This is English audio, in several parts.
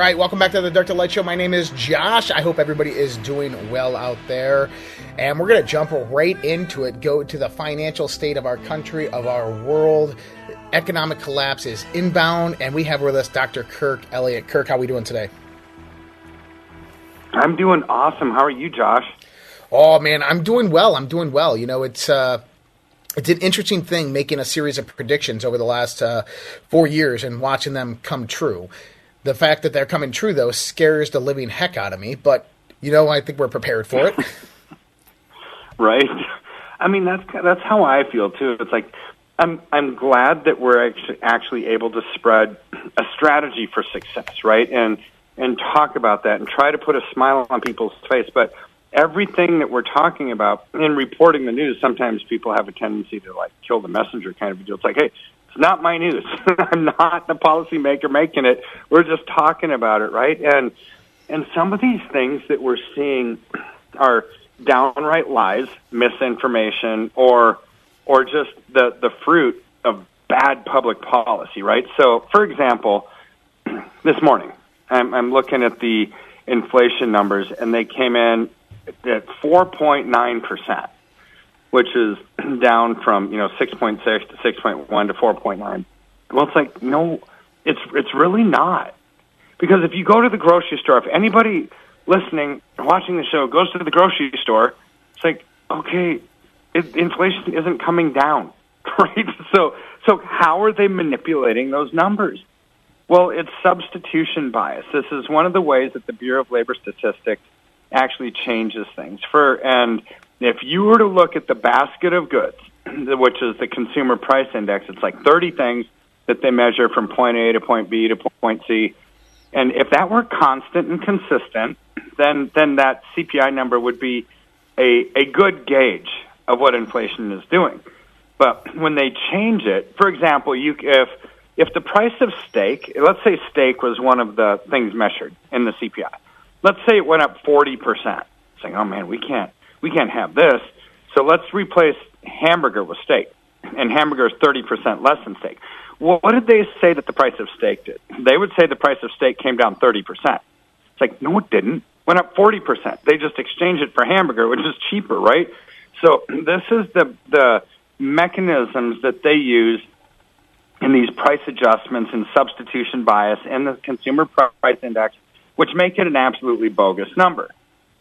Right, welcome back to the Dark to Light Show. My name is Josh. I hope everybody is doing well out there. And we're going to jump right into it, go to the financial state of our country, of our world. Economic collapse is inbound, and we have with us Dr. Kirk Elliott. Kirk, how are we doing today? I'm doing awesome. How are you, Josh? Oh man, I'm doing well. I'm doing well. You know, it's uh, it's an interesting thing making a series of predictions over the last uh, four years and watching them come true. The fact that they're coming true, though, scares the living heck out of me. But you know, I think we're prepared for it. right. I mean, that's that's how I feel too. It's like I'm I'm glad that we're actually able to spread a strategy for success, right? And and talk about that and try to put a smile on people's face. But everything that we're talking about in reporting the news, sometimes people have a tendency to like kill the messenger kind of deal. It's like, hey, it's not my news. I'm not the policymaker making it. We're just talking about it, right? And and some of these things that we're seeing are downright lies, misinformation, or or just the the fruit of bad public policy, right? So, for example, this morning I'm, I'm looking at the inflation numbers, and they came in at 4.9 percent which is down from you know 6.6 to 6.1 to 4.9. Well, it's like no, it's it's really not because if you go to the grocery store, if anybody listening watching the show goes to the grocery store, it's like okay, it, inflation isn't coming down, right? So so how are they manipulating those numbers? Well, it's substitution bias. This is one of the ways that the Bureau of Labor Statistics actually changes things. For and if you were to look at the basket of goods, which is the consumer price index, it's like 30 things that they measure from point A to point B to point C. And if that were constant and consistent, then then that CPI number would be a, a good gauge of what inflation is doing. But when they change it, for example, you if if the price of steak, let's say steak was one of the things measured in the CPI. Let's say it went up 40%. Saying, "Oh man, we can't we can't have this. So let's replace hamburger with steak. And hamburger is 30% less than steak. Well, what did they say that the price of steak did? They would say the price of steak came down 30%. It's like, no, it didn't. Went up 40%. They just exchanged it for hamburger, which is cheaper, right? So this is the, the mechanisms that they use in these price adjustments and substitution bias and the consumer price index, which make it an absolutely bogus number.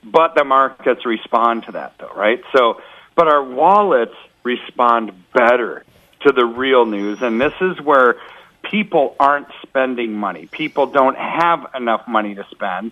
But the markets respond to that, though, right? So, but our wallets respond better to the real news, and this is where people aren't spending money. People don't have enough money to spend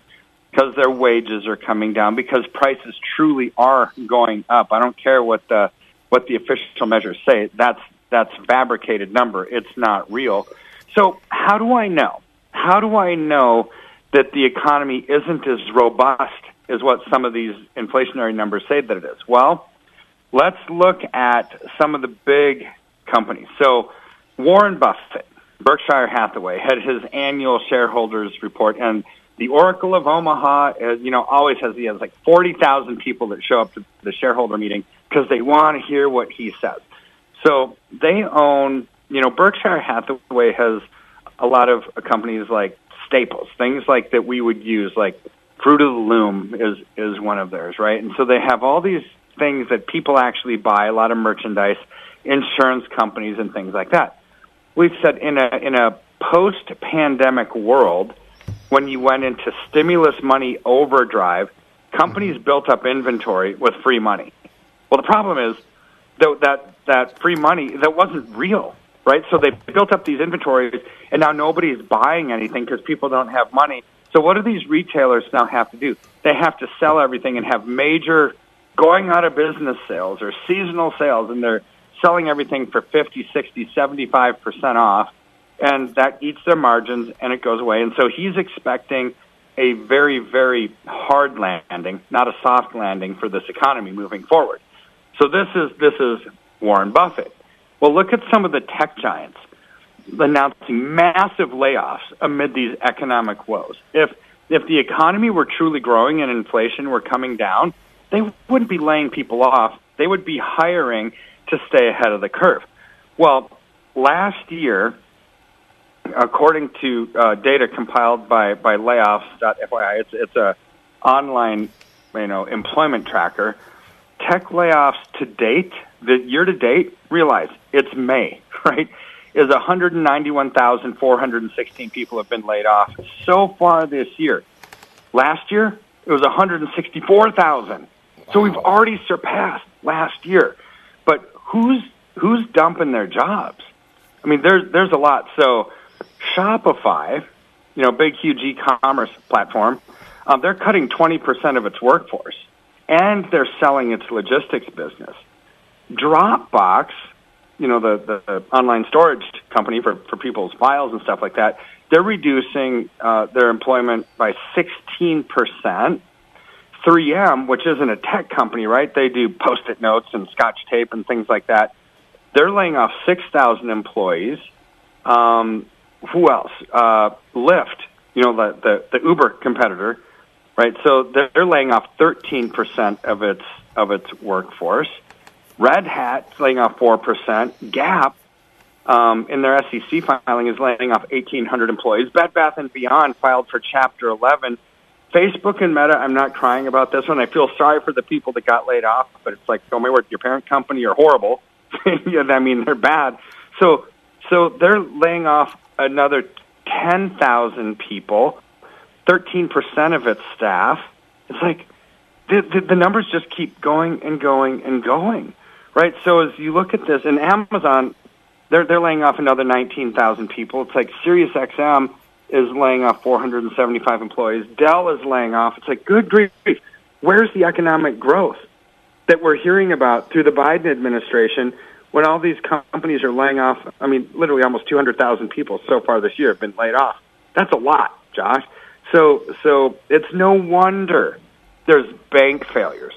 because their wages are coming down because prices truly are going up. I don't care what the what the official measures say. That's that's fabricated number. It's not real. So how do I know? How do I know that the economy isn't as robust is what some of these inflationary numbers say that it is. Well, let's look at some of the big companies. So, Warren Buffett, Berkshire Hathaway, had his annual shareholders report, and the Oracle of Omaha, uh, you know, always has he has like forty thousand people that show up to the shareholder meeting because they want to hear what he says. So they own, you know, Berkshire Hathaway has a lot of companies like Staples, things like that we would use, like Fruit of the Loom is is one of theirs, right? And so they have all these things that people actually buy, a lot of merchandise, insurance companies, and things like that. We've said in a in a post pandemic world, when you went into stimulus money overdrive, companies mm-hmm. built up inventory with free money. Well, the problem is that that that free money that wasn't real, right? So they built up these inventories, and now nobody's buying anything because people don't have money. So what do these retailers now have to do? They have to sell everything and have major going out of business sales or seasonal sales and they're selling everything for 50, 60, 75% off and that eats their margins and it goes away. And so he's expecting a very, very hard landing, not a soft landing for this economy moving forward. So this is this is Warren Buffett. Well, look at some of the tech giants announcing massive layoffs amid these economic woes. If if the economy were truly growing and inflation were coming down, they wouldn't be laying people off. They would be hiring to stay ahead of the curve. Well, last year, according to uh, data compiled by by layoffs.fyi, it's it's a online you know employment tracker. Tech layoffs to date, the year to date, realize it's May, right? Is 191,416 people have been laid off so far this year. Last year, it was 164,000. Wow. So we've already surpassed last year. But who's who's dumping their jobs? I mean, there's there's a lot. So Shopify, you know, big huge e-commerce platform, um, they're cutting 20% of its workforce, and they're selling its logistics business. Dropbox, you know, the, the, online storage company for, for people's files and stuff like that, they're reducing uh, their employment by 16%. 3M, which isn't a tech company, right? They do post-it notes and scotch tape and things like that. They're laying off 6,000 employees. Um, who else? Uh, Lyft, you know, the, the, the Uber competitor, right? So they're laying off 13% of its, of its workforce. Red Hat laying off 4%. Gap, um, in their SEC filing, is laying off 1,800 employees. Bed Bath & Beyond filed for Chapter 11. Facebook and Meta, I'm not crying about this one. I feel sorry for the people that got laid off, but it's like, oh my word, your parent company are horrible. I mean, they're bad. So, so they're laying off another 10,000 people, 13% of its staff. It's like the, the, the numbers just keep going and going and going, right? So as you look at this, and Amazon, they're, they're laying off another 19,000 people. It's like SiriusXM is laying off 475 employees. Dell is laying off. It's like, good grief. Where's the economic growth that we're hearing about through the Biden administration when all these companies are laying off, I mean, literally almost 200,000 people so far this year have been laid off. That's a lot, Josh. So, so it's no wonder there's bank failures,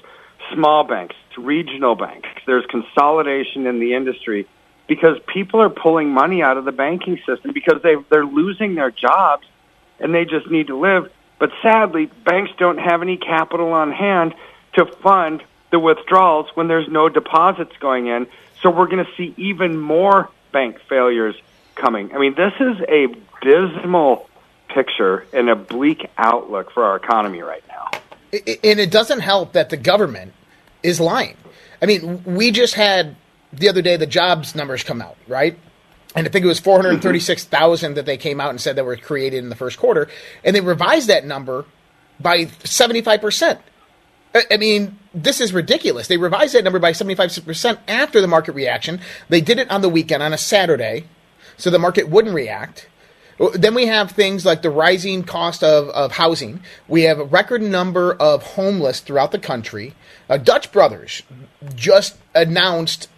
small banks, to regional banks. There's consolidation in the industry because people are pulling money out of the banking system because they they're losing their jobs and they just need to live. But sadly, banks don't have any capital on hand to fund the withdrawals when there's no deposits going in. So we're going to see even more bank failures coming. I mean, this is a dismal picture and a bleak outlook for our economy right now. And it doesn't help that the government is lying. I mean, we just had the other day the jobs numbers come out, right? And I think it was 436,000 that they came out and said that were created in the first quarter. And they revised that number by 75%. I mean, this is ridiculous. They revised that number by 75% after the market reaction. They did it on the weekend, on a Saturday, so the market wouldn't react. Then we have things like the rising cost of, of housing. We have a record number of homeless throughout the country. Uh, Dutch Brothers just announced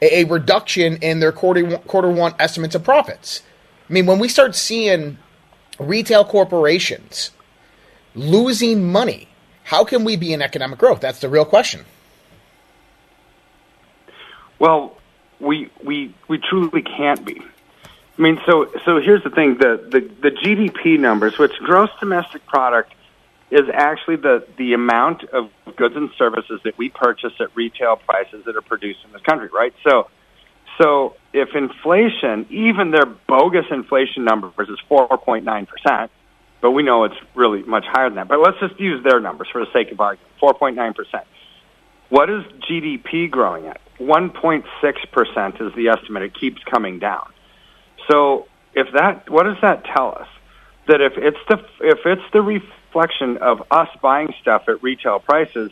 a, a reduction in their quarter, quarter one estimates of profits. I mean, when we start seeing retail corporations losing money how can we be in economic growth? That's the real question. Well, we we we truly can't be. I mean, so so here's the thing: the the, the GDP numbers, which gross domestic product, is actually the the amount of goods and services that we purchase at retail prices that are produced in this country, right? So, so if inflation, even their bogus inflation numbers, is four point nine percent, but we know it's really much higher than that. But let's just use their numbers for the sake of argument 4.9%. What is GDP growing at? 1.6% is the estimate. It keeps coming down. So if that, what does that tell us? That if it's the, if it's the reflection of us buying stuff at retail prices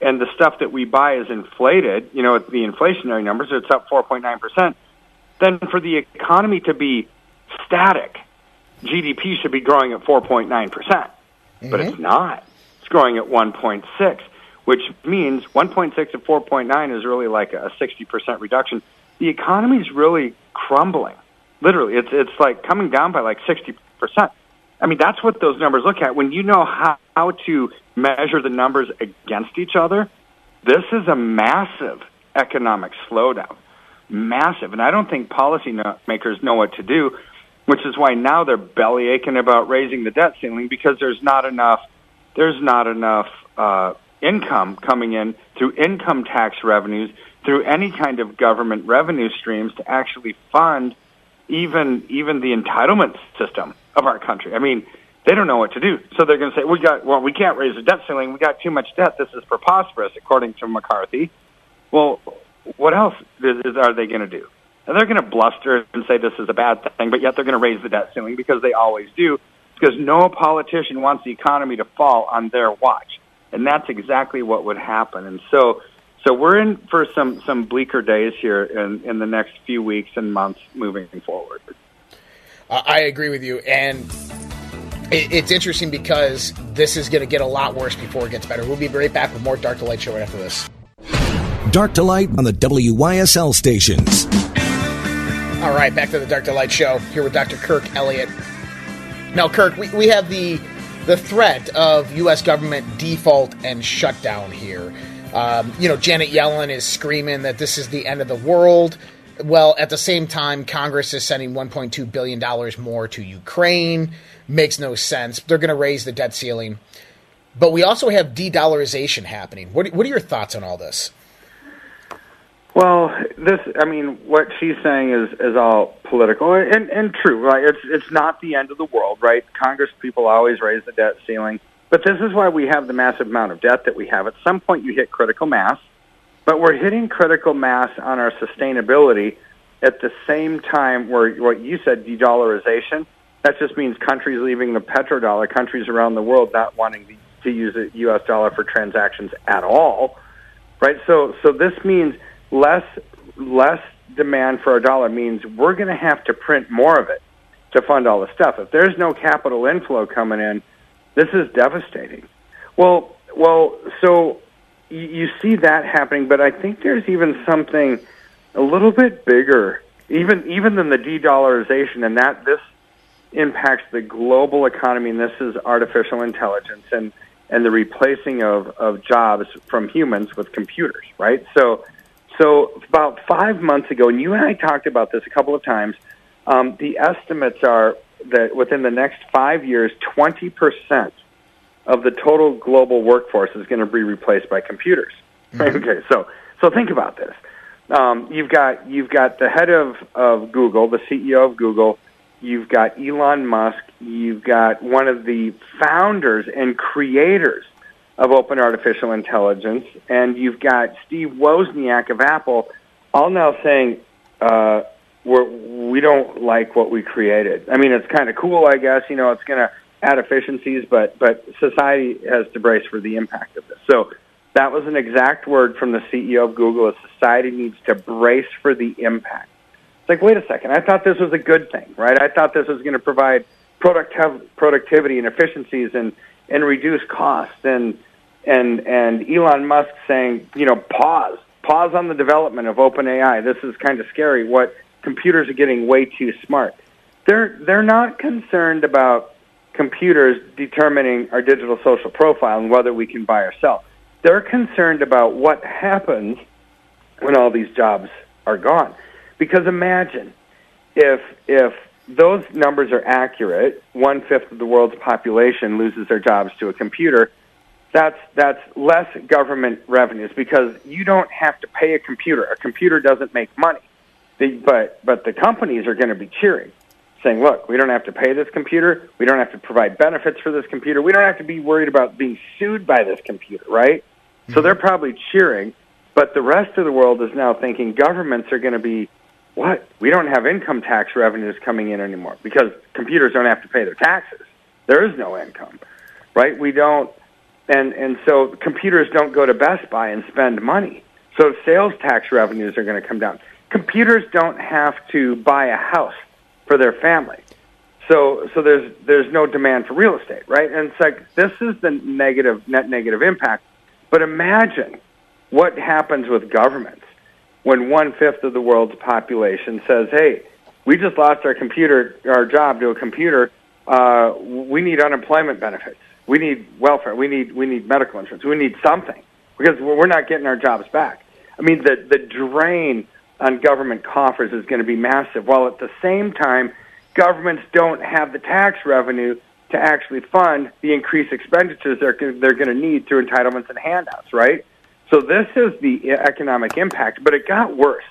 and the stuff that we buy is inflated, you know, the inflationary numbers, it's up 4.9%, then for the economy to be static, GDP should be growing at 4.9%, percent but it's mm-hmm. not. It's growing at 1.6, which means 1.6 to 4.9 is really like a 60% reduction. The economy is really crumbling. Literally, it's it's like coming down by like 60%. I mean, that's what those numbers look at. When you know how, how to measure the numbers against each other, this is a massive economic slowdown. Massive. And I don't think policymakers know what to do, which is why now they're belly aching about raising the debt ceiling because there's not enough, there's not enough, uh, income coming in through income tax revenues, through any kind of government revenue streams to actually fund even even the entitlement system of our country. I mean, they don't know what to do. So they're going to say, "We got well, we can't raise the debt ceiling. We got too much debt. This is preposterous," according to McCarthy. Well, what else is, is, are they going to do? And they're going to bluster and say this is a bad thing, but yet they're going to raise the debt ceiling because they always do. Because no politician wants the economy to fall on their watch, and that's exactly what would happen. And so so we're in for some some bleaker days here in in the next few weeks and months moving forward. Uh, I agree with you, and it, it's interesting because this is going to get a lot worse before it gets better. We'll be right back with more Dark to Light show right after this. Dark to Light on the WYSL stations. All right, back to the Dark to Light show here with Dr. Kirk Elliott. Now, Kirk, we, we have the the threat of U.S. government default and shutdown here. Um, you know, Janet Yellen is screaming that this is the end of the world. Well, at the same time, Congress is sending $1.2 billion more to Ukraine. Makes no sense. They're going to raise the debt ceiling. But we also have de dollarization happening. What, what are your thoughts on all this? Well, this, I mean, what she's saying is, is all political and, and true, right? It's, it's not the end of the world, right? Congress people always raise the debt ceiling. But this is why we have the massive amount of debt that we have. At some point, you hit critical mass, but we're hitting critical mass on our sustainability at the same time where what you said, de-dollarization, that just means countries leaving the petrodollar, countries around the world not wanting to use the U.S. dollar for transactions at all, right? So, so this means less, less demand for our dollar means we're going to have to print more of it to fund all the stuff. If there's no capital inflow coming in, this is devastating. Well, well, so you, see that happening, but I think there's even something a little bit bigger, even even than the de-dollarization, and that this impacts the global economy, and this is artificial intelligence and and the replacing of, of jobs from humans with computers, right? So, so about five months ago, and you and I talked about this a couple of times. Um, the estimates are that within the next five years, 20% of the total global workforce is going to be replaced by computers. Mm-hmm. Okay, so so think about this. Um, you've got you've got the head of, of Google, the CEO of Google. You've got Elon Musk. You've got one of the founders and creators of open artificial intelligence, and you've got Steve Wozniak of Apple, all now saying, uh, we're, we don't like what we created. I mean, it's kind of cool, I guess. You know, it's going to add efficiencies, but but society has to brace for the impact of this. So that was an exact word from the CEO of Google. Is society needs to brace for the impact. It's like, wait a second. I thought this was a good thing, right? I thought this was going to provide productiv- productivity and efficiencies and and reduce costs and and and Elon Musk saying, you know, pause, pause on the development of OpenAI. This is kind of scary. What computers are getting way too smart. They're they're not concerned about computers determining our digital social profile and whether we can buy or sell. They're concerned about what happens when all these jobs are gone. Because imagine if if those numbers are accurate, one fifth of the world's population loses their jobs to a computer. That's that's less government revenues because you don't have to pay a computer. A computer doesn't make money. The, but but the companies are going to be cheering, saying, "Look, we don't have to pay this computer. We don't have to provide benefits for this computer. We don't have to be worried about being sued by this computer, right?" Mm-hmm. So they're probably cheering, but the rest of the world is now thinking governments are going to be, "What? We don't have income tax revenues coming in anymore because computers don't have to pay their taxes. There is no income, right? We don't." And and so computers don't go to Best Buy and spend money. So sales tax revenues are going to come down computers don't have to buy a house for their family. So, so there's there's no demand for real estate, right? And it's like this is the negative net negative impact. But imagine what happens with governments when one fifth of the world's population says, "Hey, we just lost our computer, our job to a computer. uh, we need unemployment benefits. We need welfare. We need we need medical insurance. We need something because we're not getting our jobs back. I mean, the the drain on government coffers is going to be massive. While at the same time, governments don't have the tax revenue to actually fund the increased expenditures they're they're going to need through entitlements and handouts. Right. So this is the economic impact, but it got worse.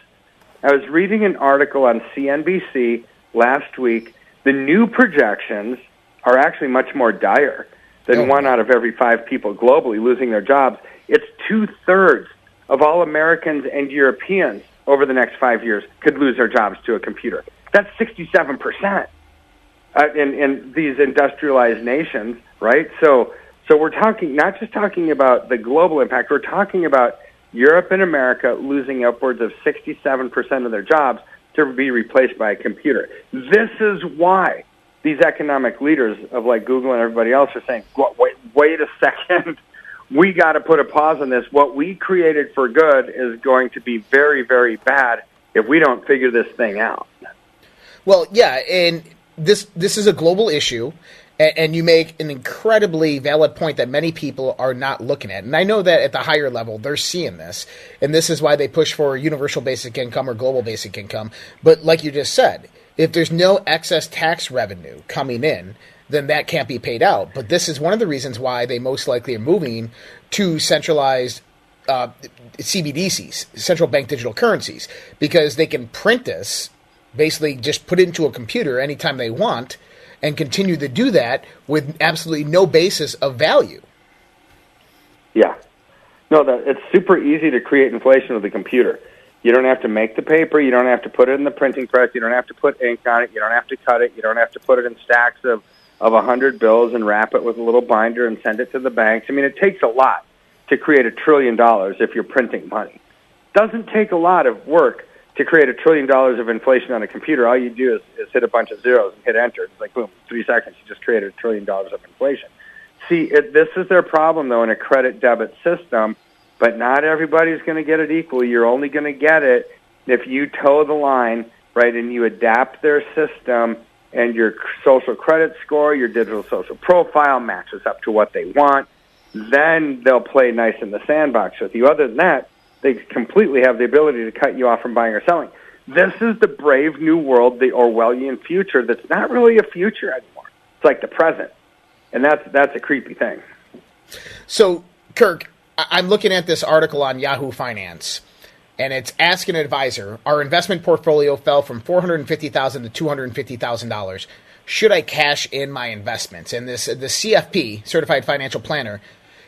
I was reading an article on CNBC last week. The new projections are actually much more dire than oh. one out of every five people globally losing their jobs. It's two thirds of all Americans and Europeans over the next five years could lose their jobs to a computer. That's 67% uh, in, in these industrialized nations, right? So, so we're talking not just talking about the global impact. We're talking about Europe and America losing upwards of 67% of their jobs to be replaced by a computer. This is why these economic leaders of like Google and everybody else are saying, wait, wait a second we got to put a pause on this. What we created for good is going to be very, very bad if we don't figure this thing out. Well, yeah, and this this is a global issue, and, and, you make an incredibly valid point that many people are not looking at. And I know that at the higher level they're seeing this, and this is why they push for universal basic income or global basic income. But like you just said, if there's no excess tax revenue coming in, then that can't be paid out. But this is one of the reasons why they most likely are moving to centralized uh, CBDCs, central bank digital currencies, because they can print this, basically just put it into a computer anytime they want, and continue to do that with absolutely no basis of value. Yeah. No, it's super easy to create inflation with a computer. You don't have to make the paper. You don't have to put it in the printing press. You don't have to put ink on it. You don't have to cut it. You don't have to put it in stacks of of a hundred bills and wrap it with a little binder and send it to the banks. I mean, it takes a lot to create a trillion dollars if you're printing money. Doesn't take a lot of work to create a trillion dollars of inflation on a computer. All you do is, is hit a bunch of zeros and hit enter. It's like boom, three seconds, you just created a trillion dollars of inflation. See, it, this is their problem though in a credit debit system. But not everybody's going to get it equally. You're only going to get it if you toe the line, right, and you adapt their system and your social credit score, your digital social profile matches up to what they want, then they'll play nice in the sandbox with you. Other than that, they completely have the ability to cut you off from buying or selling. This is the brave new world, the Orwellian future that's not really a future anymore. It's like the present. And that's that's a creepy thing. So, Kirk, I'm looking at this article on Yahoo Finance and it's ask an advisor. Our investment portfolio fell from four hundred fifty thousand to two hundred fifty thousand dollars. Should I cash in my investments? And this the CFP, Certified Financial Planner,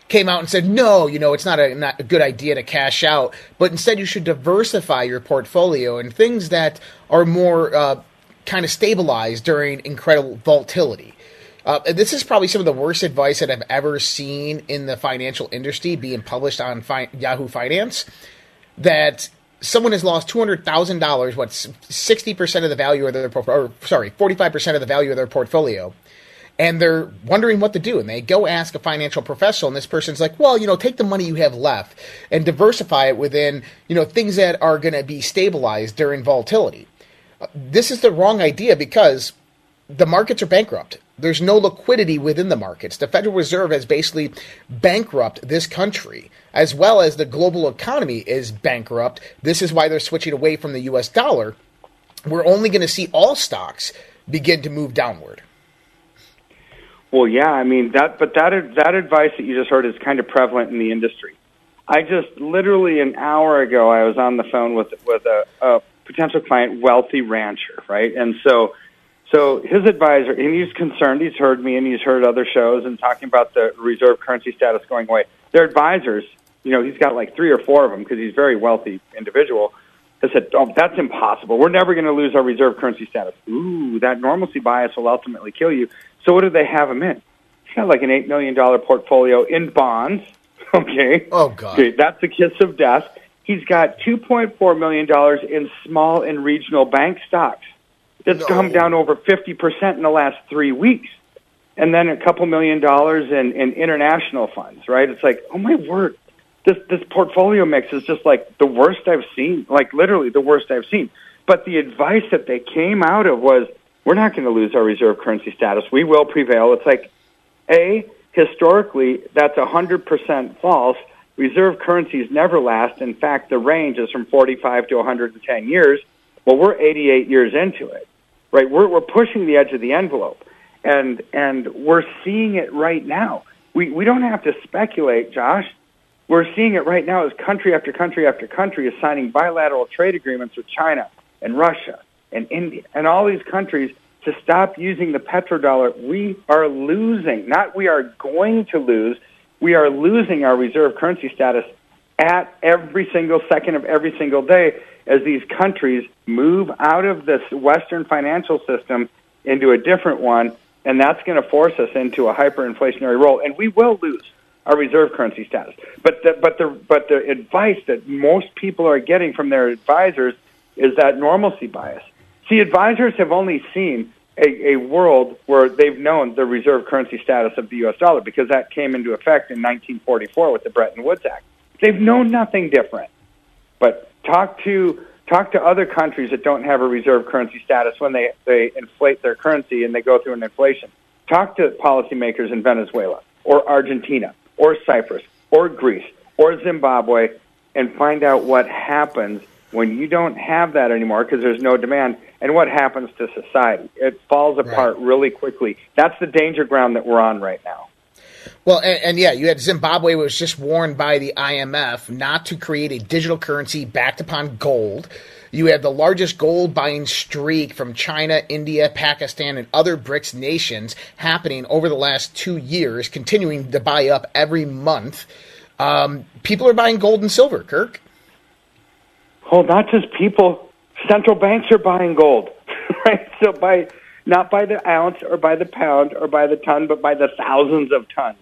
came out and said, no, you know, it's not a, not a good idea to cash out, but instead you should diversify your portfolio and things that are more uh, kind of stabilized during incredible volatility. Uh, this is probably some of the worst advice that I've ever seen in the financial industry being published on fi- Yahoo Finance that someone has lost two hundred thousand dollars, what's sixty percent of the value of their portfolio, sorry, forty five percent of the value of their portfolio, and they're wondering what to do, and they go ask a financial professional, and this person's like, well, you know, take the money you have left and diversify it within, you know, things that are going to be stabilized during volatility. This is the wrong idea because the markets are bankrupt. There's no liquidity within the markets. The Federal Reserve has basically bankrupt this country, as well as the global economy is bankrupt. This is why they're switching away from the US dollar. We're only going to see all stocks begin to move downward. Well, yeah, I mean that, but that that advice that you just heard is kind of prevalent in the industry. I just literally an hour ago I was on the phone with with a, a potential client, wealthy rancher, right? And so so his advisor, and he's concerned. He's heard me, and he's heard other shows, and talking about the reserve currency status going away. Their advisors, you know, he's got like three or four of them because he's a very wealthy individual. Has said, "Oh, that's impossible. We're never going to lose our reserve currency status." Ooh, that normalcy bias will ultimately kill you. So what do they have him in? He's got like an eight million dollar portfolio in bonds. Okay. Oh God. Okay, that's the kiss of death. He's got two point four million dollars in small and regional bank stocks. It's no. come down over 50% in the last three weeks. And then a couple million dollars in, in international funds, right? It's like, oh my word, this, this portfolio mix is just like the worst I've seen, like literally the worst I've seen. But the advice that they came out of was, we're not going to lose our reserve currency status. We will prevail. It's like, A, historically, that's 100% false. Reserve currencies never last. In fact, the range is from 45 to 110 years. Well, we're 88 years into it, right? We're, we're pushing the edge of the envelope, and, and we're seeing it right now. We, we don't have to speculate, Josh. We're seeing it right now as country after country after country is signing bilateral trade agreements with China and Russia and India and all these countries to stop using the petrodollar. We are losing, not we are going to lose, we are losing our reserve currency status at every single second of every single day as these countries move out of this Western financial system into a different one, and that's going to force us into a hyperinflationary role, and we will lose our reserve currency status. But the, but the but the advice that most people are getting from their advisors is that normalcy bias. See, advisors have only seen a, a world where they've known the reserve currency status of the U.S. dollar because that came into effect in 1944 with the Bretton Woods Act. They've known nothing different. But talk to talk to other countries that don't have a reserve currency status when they, they inflate their currency and they go through an inflation. Talk to policymakers in Venezuela or Argentina or Cyprus or Greece or Zimbabwe and find out what happens when you don't have that anymore because there's no demand and what happens to society it falls apart right. really quickly that's the danger ground that we're on right now well and, and, yeah you had zimbabwe was just warned by the imf not to create a digital currency backed upon gold you had the largest gold buying streak from China, India, Pakistan, and other BRICS nations happening over the last two years, continuing to buy up every month. Um, people are buying gold and silver, Kirk. Well, not just people. Central banks are buying gold, right? So by not by the ounce or by the pound or by the ton, but by the thousands of tons.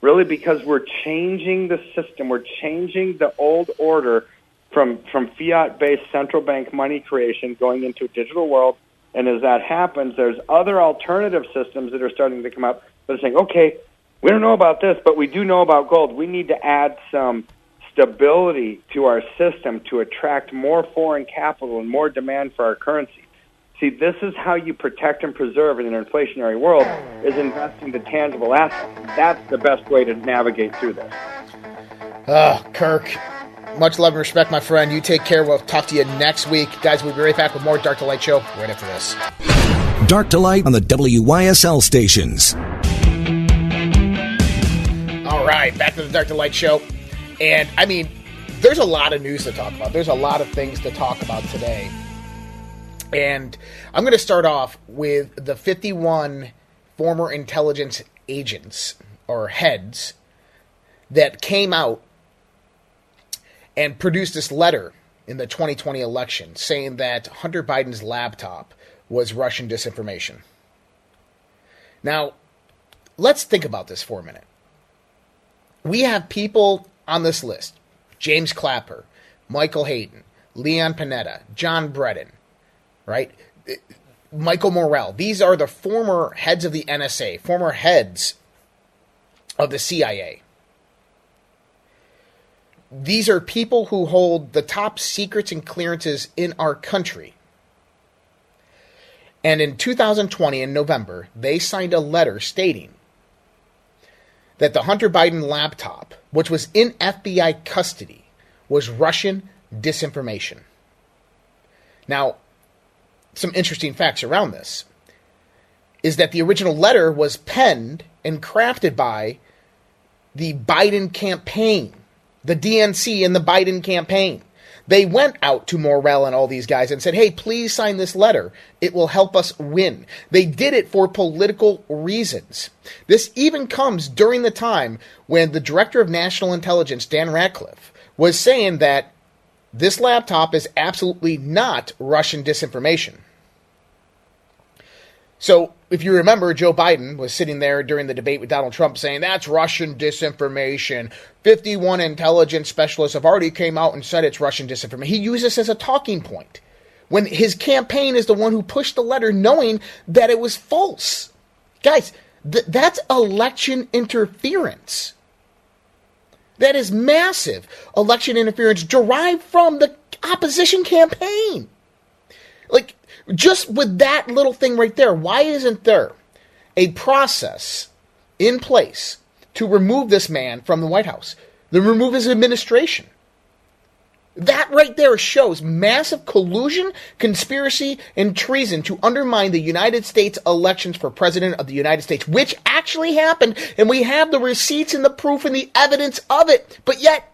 Really, because we're changing the system. We're changing the old order from from fiat-based central bank money creation going into a digital world. And as that happens, there's other alternative systems that are starting to come up that are saying, okay, we don't know about this, but we do know about gold. We need to add some stability to our system to attract more foreign capital and more demand for our currency. See, this is how you protect and preserve in an inflationary world is investing the tangible assets. That's the best way to navigate through this. Oh, Kirk. Much love and respect, my friend. You take care. We'll talk to you next week. Guys, we'll be right back with more Dark to Light Show right after this. Dark to Light on the WYSL stations. All right, back to the Dark to Light Show. And I mean, there's a lot of news to talk about. There's a lot of things to talk about today. And I'm going to start off with the 51 former intelligence agents or heads that came out and produced this letter in the 2020 election saying that Hunter Biden's laptop was Russian disinformation. Now, let's think about this for a minute. We have people on this list James Clapper, Michael Hayden, Leon Panetta, John Brennan, right? Michael Morell. These are the former heads of the NSA, former heads of the CIA. These are people who hold the top secrets and clearances in our country. And in 2020, in November, they signed a letter stating that the Hunter Biden laptop, which was in FBI custody, was Russian disinformation. Now, some interesting facts around this is that the original letter was penned and crafted by the Biden campaign, the DNC and the Biden campaign. They went out to Morell and all these guys and said, hey, please sign this letter. It will help us win. They did it for political reasons. This even comes during the time when the director of national intelligence, Dan Ratcliffe, was saying that this laptop is absolutely not Russian disinformation. So, if you remember, Joe Biden was sitting there during the debate with Donald Trump saying that's Russian disinformation. 51 intelligence specialists have already came out and said it's Russian disinformation. He used this as a talking point when his campaign is the one who pushed the letter knowing that it was false. Guys, th- that's election interference. That is massive election interference derived from the opposition campaign. Like, Just with that little thing right there, why isn't there a process in place to remove this man from the White House, to remove his administration? That right there shows massive collusion, conspiracy, and treason to undermine the United States elections for President of the United States, which actually happened, and we have the receipts and the proof and the evidence of it. But yet,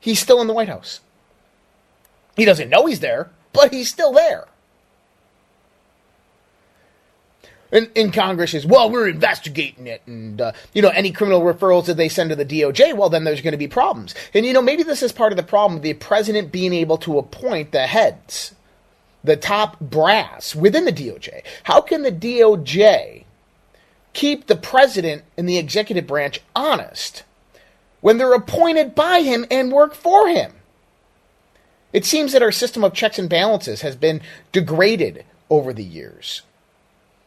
he's still in the White House. He doesn't know he's there, but he's still there. In, in Congress is, well, we're investigating it. And, uh, you know, any criminal referrals that they send to the DOJ, well, then there's going to be problems. And, you know, maybe this is part of the problem the president being able to appoint the heads, the top brass within the DOJ. How can the DOJ keep the president and the executive branch honest when they're appointed by him and work for him? It seems that our system of checks and balances has been degraded over the years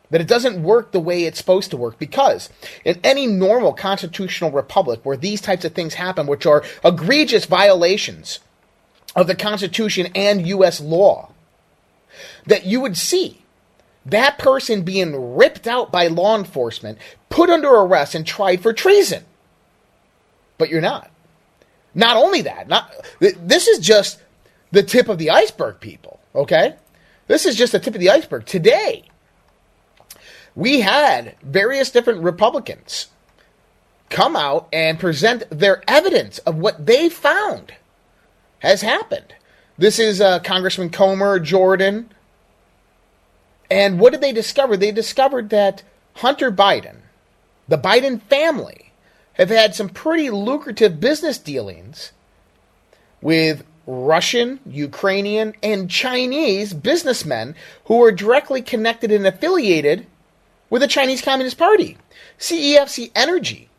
that it doesn't work the way it's supposed to work because in any normal constitutional republic where these types of things happen, which are egregious violations of the Constitution and U.S. law, that you would see that person being ripped out by law enforcement, put under arrest, and tried for treason. But you're not. Not only that, not this is just the tip of the iceberg, people. Okay, this is just the tip of the iceberg. Today, we had various different Republicans come out and present their evidence of what they found has happened. This is uh, Congressman Comer, Jordan. And what did they discover? They discovered that Hunter Biden, the Biden family, have had some pretty lucrative business dealings with Russian, Ukrainian, and Chinese businessmen who are directly connected and affiliated with the Chinese Communist Party. CEFC Energy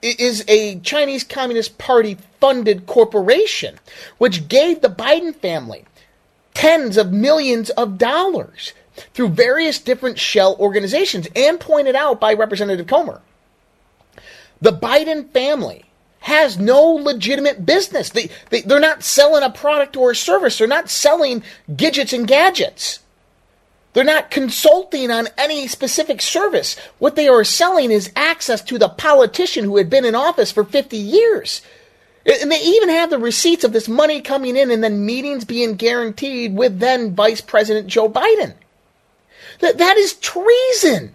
is a Chinese Communist Party funded corporation, which gave the Biden family tens of millions of dollars through various different shell organizations, and pointed out by Representative Comer. The Biden family has no legitimate business. They, they, they're not selling a product or a service, they're not selling gadgets and gadgets. They're not consulting on any specific service. What they are selling is access to the politician who had been in office for 50 years. And they even have the receipts of this money coming in and then meetings being guaranteed with then Vice President Joe Biden. That, that is treason.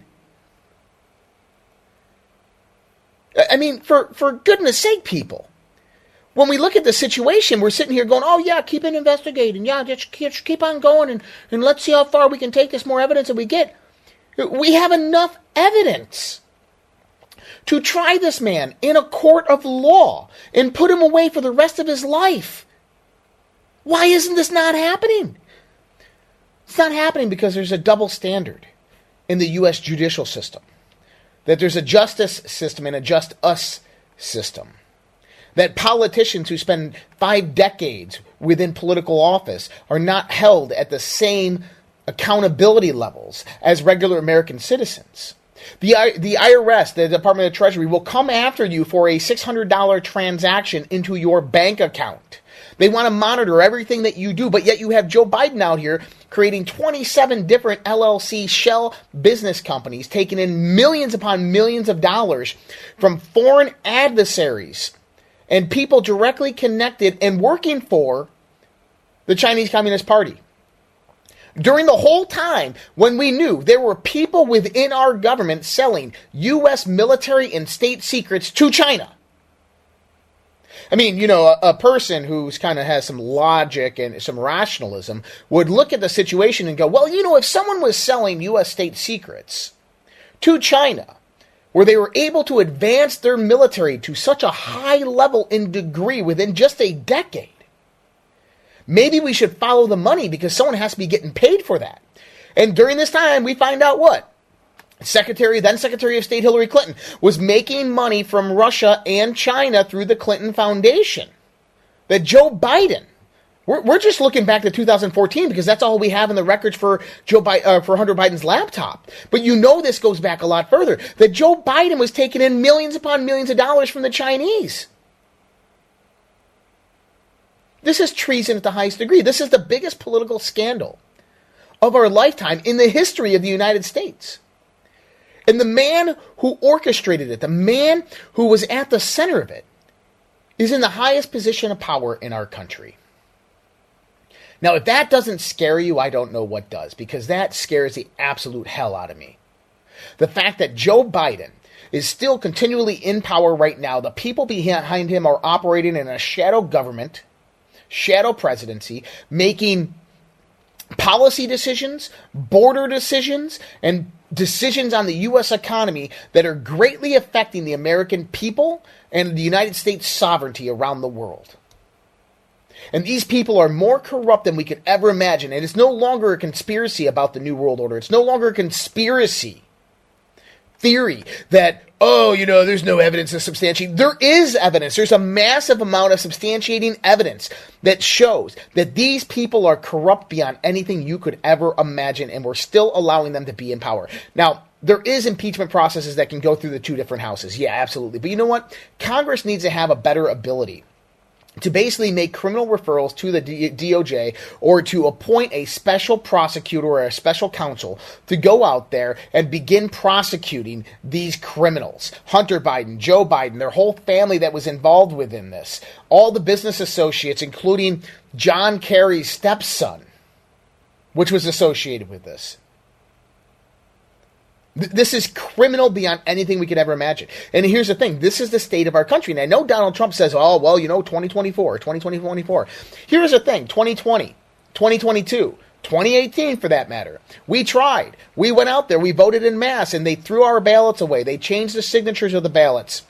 I mean, for, for goodness sake, people when we look at the situation, we're sitting here going, oh, yeah, keep it investigating. Yeah, just keep on going and, and let's see how far we can take this more evidence that we get. We have enough evidence to try this man in a court of law and put him away for the rest of his life. Why isn't this not happening? It's not happening because there's a double standard in the U.S. judicial system, that there's a justice system and a just us system that politicians who spend five decades within political office are not held at the same accountability levels as regular American citizens. The, the IRS, the Department of Treasury, will come after you for a $600 transaction into your bank account. They want to monitor everything that you do, but yet you have Joe Biden out here creating 27 different LLC shell business companies, taking in millions upon millions of dollars from foreign adversaries and people directly connected and working for the Chinese Communist Party. During the whole time when we knew there were people within our government selling U.S. military and state secrets to China. I mean, you know, a, a person who's kind of has some logic and some rationalism would look at the situation and go, well, you know, if someone was selling U.S. state secrets to China, where they were able to advance their military to such a high level in degree within just a decade. Maybe we should follow the money because someone has to be getting paid for that. And during this time, we find out what? Secretary, then Secretary of State Hillary Clinton, was making money from Russia and China through the Clinton Foundation. That Joe Biden we're, we're just looking back to 2014 because that's all we have in the records for Joe Bi- uh, for Hunter Biden's laptop. But you know this goes back a lot further. That Joe Biden was taking in millions upon millions of dollars from the Chinese. This is treason at the highest degree. This is the biggest political scandal of our lifetime in the history of the United States. And the man who orchestrated it, the man who was at the center of it, is in the highest position of power in our country. Now, if that doesn't scare you, I don't know what does, because that scares the absolute hell out of me. The fact that Joe Biden is still continually in power right now, the people behind him are operating in a shadow government, shadow presidency, making policy decisions, border decisions, and decisions on the U.S. economy that are greatly affecting the American people and the United States sovereignty around the world. And these people are more corrupt than we could ever imagine. And it's no longer a conspiracy about the New World Order. It's no longer a conspiracy theory that, oh, you know, there's no evidence to substantiate. There is evidence. There's a massive amount of substantiating evidence that shows that these people are corrupt beyond anything you could ever imagine, and we're still allowing them to be in power. Now, there is impeachment processes that can go through the two different houses. Yeah, absolutely. But you know what? Congress needs to have a better ability to basically make criminal referrals to the DOJ or to appoint a special prosecutor or a special counsel to go out there and begin prosecuting these criminals. Hunter Biden, Joe Biden, their whole family that was involved within this, all the business associates, including John Kerry's stepson, which was associated with this. This is criminal beyond anything we could ever imagine. And here's the thing this is the state of our country. And I know Donald Trump says, oh, well, you know, 2024, 2024. Here's the thing 2020, 2022. 2018 for that matter. We tried. We went out there. We voted in mass and they threw our ballots away. They changed the signatures of the ballots.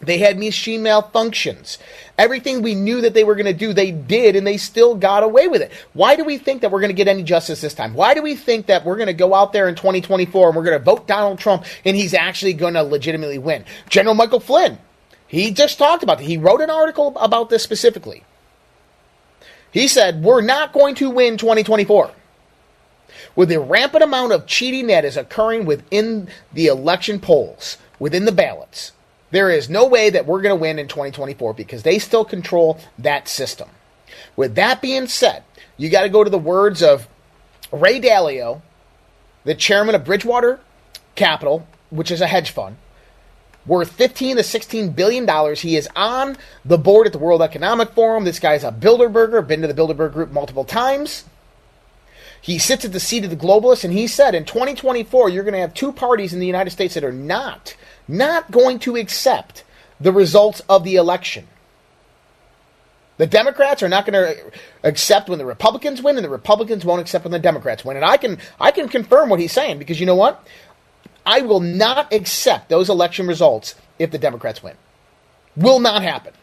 They had machine malfunctions. Everything we knew that they were going to do, they did, and they still got away with it. Why do we think that we're going to get any justice this time? Why do we think that we're going to go out there in 2024 and we're going to vote Donald Trump and he's actually going to legitimately win? General Michael Flynn, he just talked about it. He wrote an article about this specifically. He said, We're not going to win 2024. With the rampant amount of cheating that is occurring within the election polls, within the ballots, there is no way that we're going to win in 2024 because they still control that system. With that being said, you got to go to the words of Ray Dalio, the chairman of Bridgewater Capital, which is a hedge fund, worth 15 to 16 billion dollars. He is on the board at the World Economic Forum. This guy's a Bilderberger, been to the Bilderberg group multiple times. He sits at the seat of the globalists, and he said in 2024, you're going to have two parties in the United States that are not not going to accept the results of the election. The Democrats are not going to accept when the Republicans win, and the Republicans won't accept when the Democrats win. And I can I can confirm what he's saying because you know what? I will not accept those election results if the Democrats win. Will not happen.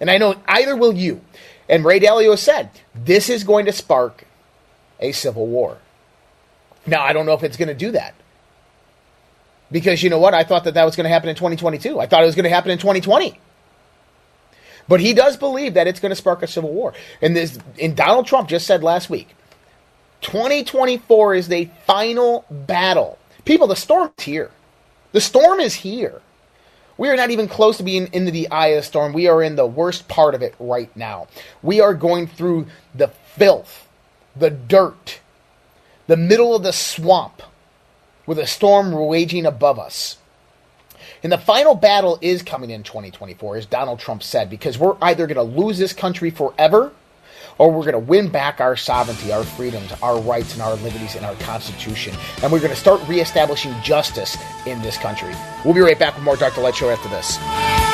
And I know either will you. And Ray Dalio said this is going to spark a civil war. Now I don't know if it's going to do that. Because you know what? I thought that that was going to happen in 2022. I thought it was going to happen in 2020. But he does believe that it's going to spark a civil war. And this, and Donald Trump just said last week, 2024 is the final battle. People, the storm's here. The storm is here. We are not even close to being into the eye of the storm. We are in the worst part of it right now. We are going through the filth, the dirt, the middle of the swamp with a storm raging above us. And the final battle is coming in 2024, as Donald Trump said, because we're either going to lose this country forever or we're going to win back our sovereignty, our freedoms, our rights, and our liberties in our Constitution. And we're going to start reestablishing justice in this country. We'll be right back with more Dark to Light Show after this.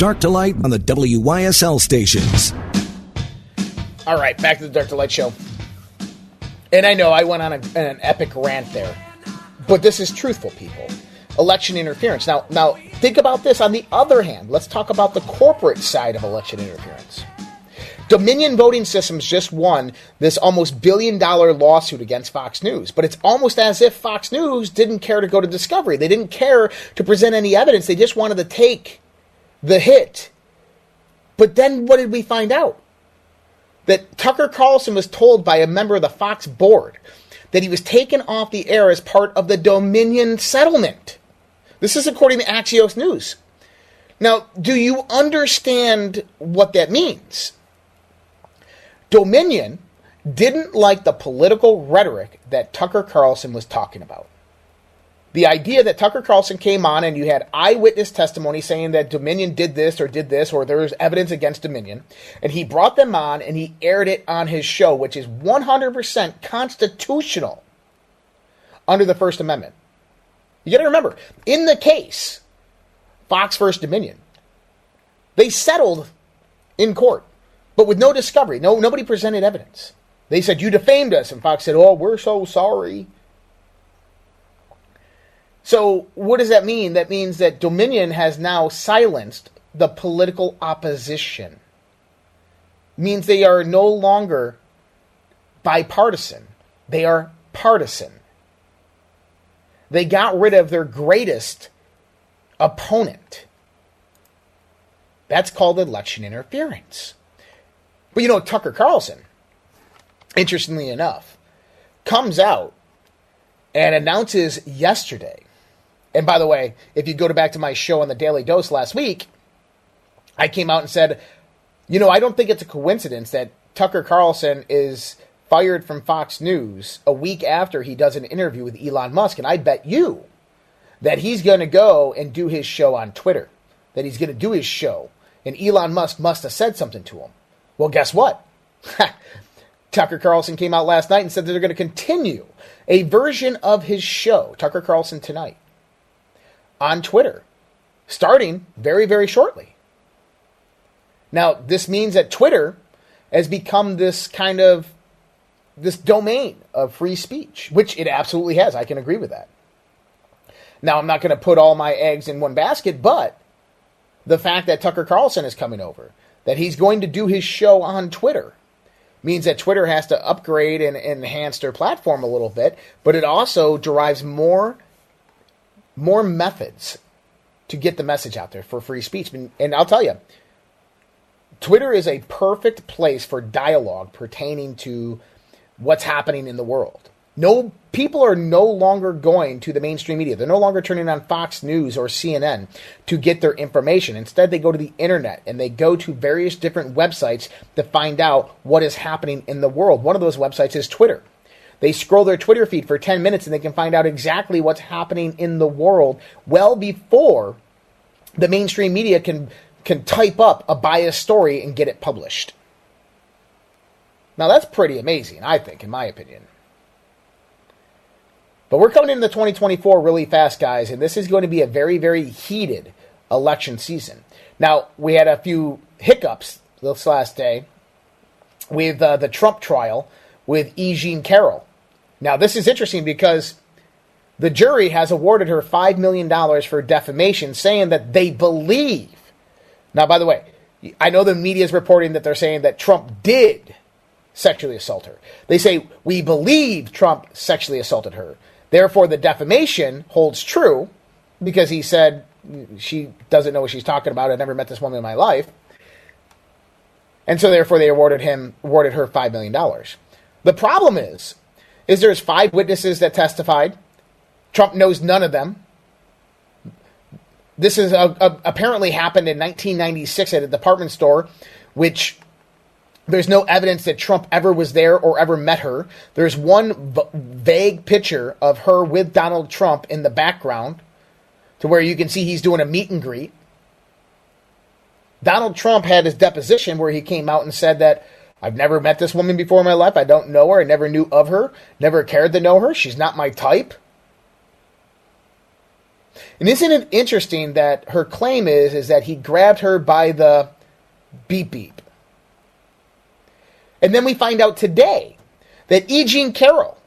Dark to Light on the WYSL stations. All right, back to the Dark to Light show. And I know I went on a, an epic rant there, but this is truthful, people. Election interference. Now, now think about this. On the other hand, let's talk about the corporate side of election interference. Dominion Voting Systems just won this almost billion dollar lawsuit against Fox News, but it's almost as if Fox News didn't care to go to discovery. They didn't care to present any evidence. They just wanted to take the hit. But then what did we find out? That Tucker Carlson was told by a member of the Fox board that he was taken off the air as part of the Dominion settlement. This is according to Axios News. Now, do you understand what that means? Dominion didn't like the political rhetoric that Tucker Carlson was talking about the idea that Tucker Carlson came on and you had eyewitness testimony saying that Dominion did this or did this or there's evidence against Dominion, and he brought them on and he aired it on his show, which is 100% constitutional under the First Amendment. You got to remember, in the case, Fox First Dominion, they settled in court, but with no discovery. No, nobody presented evidence. They said you defamed us, and Fox said, "Oh, we're so sorry." So, what does that mean? That means that Dominion has now silenced the political opposition. means they are no longer bipartisan, they are partisan. They got rid of their greatest opponent. That's called election interference. But you know, Tucker Carlson, interestingly enough, comes out and announces yesterday and by the way, if you go to back to my show on the Daily Dose last week, I came out and said, you know, I don't think it's a coincidence that Tucker Carlson is fired from Fox News a week after he does an interview with Elon Musk. And I bet you that he's going to go and do his show on Twitter, that he's going to do his show. And Elon Musk must have said something to him. Well, guess what? Tucker Carlson came out last night and said that they're going to continue a version of his show, Tucker Carlson Tonight on Twitter, starting very, very shortly. Now, this means that Twitter has become this kind of this domain of free speech, which it absolutely has. I can agree with that. Now, I'm not going to put all my eggs in one basket, but the fact that Tucker Carlson is coming over, that he's going to do his show on Twitter, means that Twitter has to upgrade and, enhance their platform a little bit, but it also derives more more methods to get the message out there for free speech. And I'll tell you, Twitter is a perfect place for dialogue pertaining to what's happening in the world. No people are no longer going to the mainstream media. They're no longer turning on Fox News or CNN to get their information. Instead, they go to the internet and they go to various different websites to find out what is happening in the world. One of those websites is Twitter. They scroll their Twitter feed for 10 minutes and they can find out exactly what's happening in the world well before the mainstream media can can type up a biased story and get it published. Now that's pretty amazing, I think, in my opinion. But we're coming into 2024 really fast, guys, and this is going to be a very, very heated election season. Now, we had a few hiccups this last day with uh, the Trump trial with E. Jean Carroll. Now, this is interesting because the jury has awarded her $5 million for defamation, saying that they believe. Now, by the way, I know the media is reporting that they're saying that Trump did sexually assault her. They say, we believe Trump sexually assaulted her. Therefore, the defamation holds true because he said she doesn't know what she's talking about. I never met this woman in my life. And so therefore they awarded him awarded her five million dollars. The problem is, is there's five witnesses that testified. Trump knows none of them. This is a, a, apparently happened in 1996 at a department store, which there's no evidence that Trump ever was there or ever met her. There's one v- vague picture of her with Donald Trump in the background to where you can see he's doing a meet and greet. Donald Trump had his deposition where he came out and said that I've never met this woman before in my life. I don't know her. I never knew of her. Never cared to know her. She's not my type. And isn't it interesting that her claim is is that he grabbed her by the beep beep. And then we find out today that E. Jean Carroll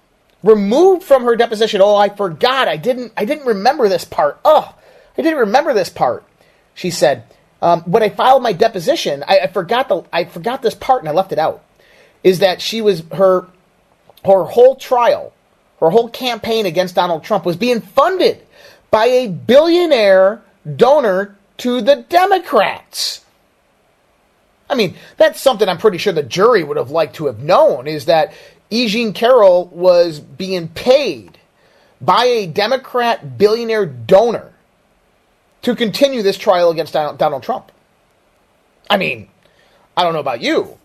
removed from her deposition. Oh, I forgot. I didn't. I didn't remember this part. Oh, I didn't remember this part. She said, um, when I filed my deposition, I, I forgot the. I forgot this part and I left it out. Is that she was her her whole trial, her whole campaign against Donald Trump was being funded by a billionaire donor to the Democrats. I mean, that's something I'm pretty sure the jury would have liked to have known is that E. Jean Carroll was being paid by a Democrat billionaire donor to continue this trial against Donald Trump. I mean, I don't know about you,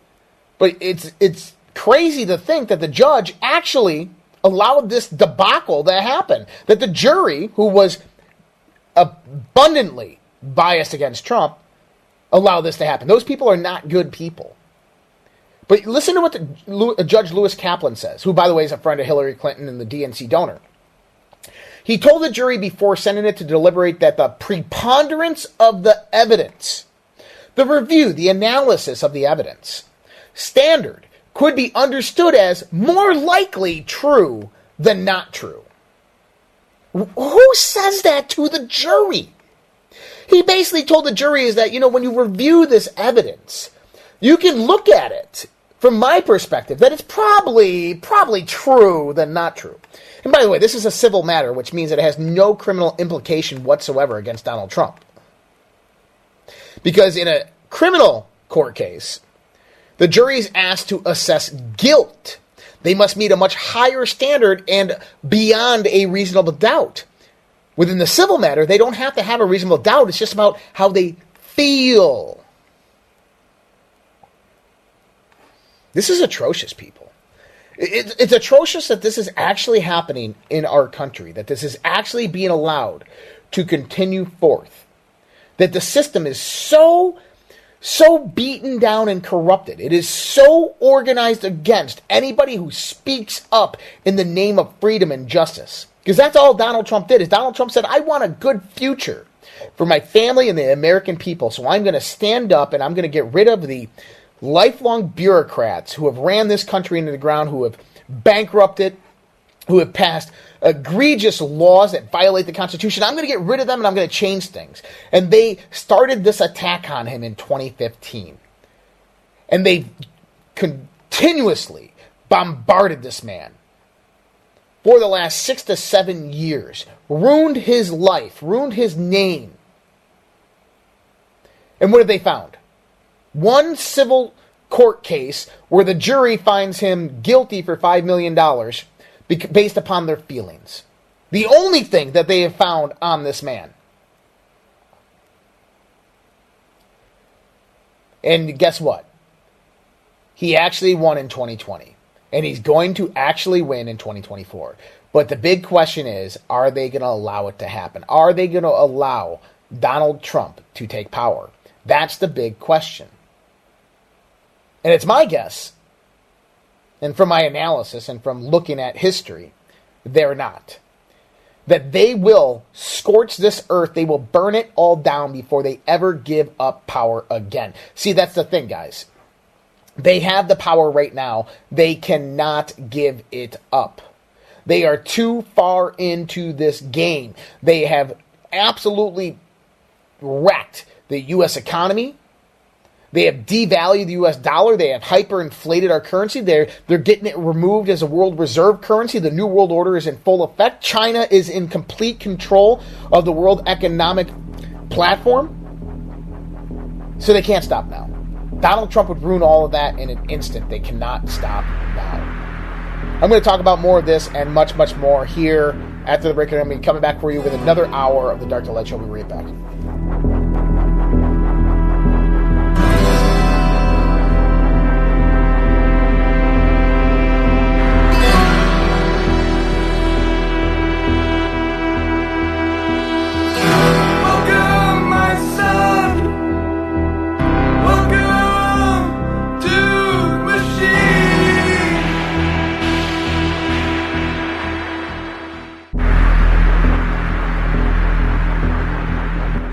but it's it's crazy to think that the judge actually allowed this debacle to happen. That the jury, who was abundantly biased against Trump, allow this to happen. Those people are not good people. But listen to what the, Judge Lewis Kaplan says, who, by the way, is a friend of Hillary Clinton and the DNC donor. He told the jury before sending it to deliberate that the preponderance of the evidence, the review, the analysis of the evidence, standard could be understood as more likely true than not true. Who says that to the jury? He basically told the jury is that, you know, when you review this evidence, you can look at it from my perspective, that it's probably probably true than not true. And by the way, this is a civil matter, which means that it has no criminal implication whatsoever against Donald Trump. Because in a criminal court case, the jury is asked to assess guilt. They must meet a much higher standard and beyond a reasonable doubt. Within the civil matter, they don't have to have a reasonable doubt. It's just about how they feel. This is atrocious, people. It, it's atrocious that this is actually happening in our country, that this is actually being allowed to continue forth. That the system is so, so beaten down and corrupted. It is so organized against anybody who speaks up in the name of freedom and justice. Because that's all Donald Trump did. Is Donald Trump said, "I want a good future for my family and the American people, so I'm going to stand up and I'm going to get rid of the lifelong bureaucrats who have ran this country into the ground, who have bankrupted, who have passed egregious laws that violate the Constitution. I'm going to get rid of them and I'm going to change things. And they started this attack on him in 2015. And they continuously bombarded this man for the last six to seven years, ruined his life, ruined his name. And what have they found? One civil court case where the jury finds him guilty for $5 million based upon their feelings. The only thing that they have found on this man. And guess what? He actually won in 2020. And he's going to actually win in 2024. But the big question is are they going to allow it to happen? Are they going to allow Donald Trump to take power? That's the big question. And it's my guess, and from my analysis and from looking at history, they're not. That they will scorch this earth, they will burn it all down before they ever give up power again. See, that's the thing, guys. They have the power right now, they cannot give it up. They are too far into this game. They have absolutely wrecked the U.S. economy. They have devalued the U.S. dollar. They have hyperinflated our currency. They're they're getting it removed as a world reserve currency. The new world order is in full effect. China is in complete control of the world economic platform. So they can't stop now. Donald Trump would ruin all of that in an instant. They cannot stop now. I'm going to talk about more of this and much, much more here after the break. I'm going to be coming back for you with another hour of the Dark to Show. We'll be right back.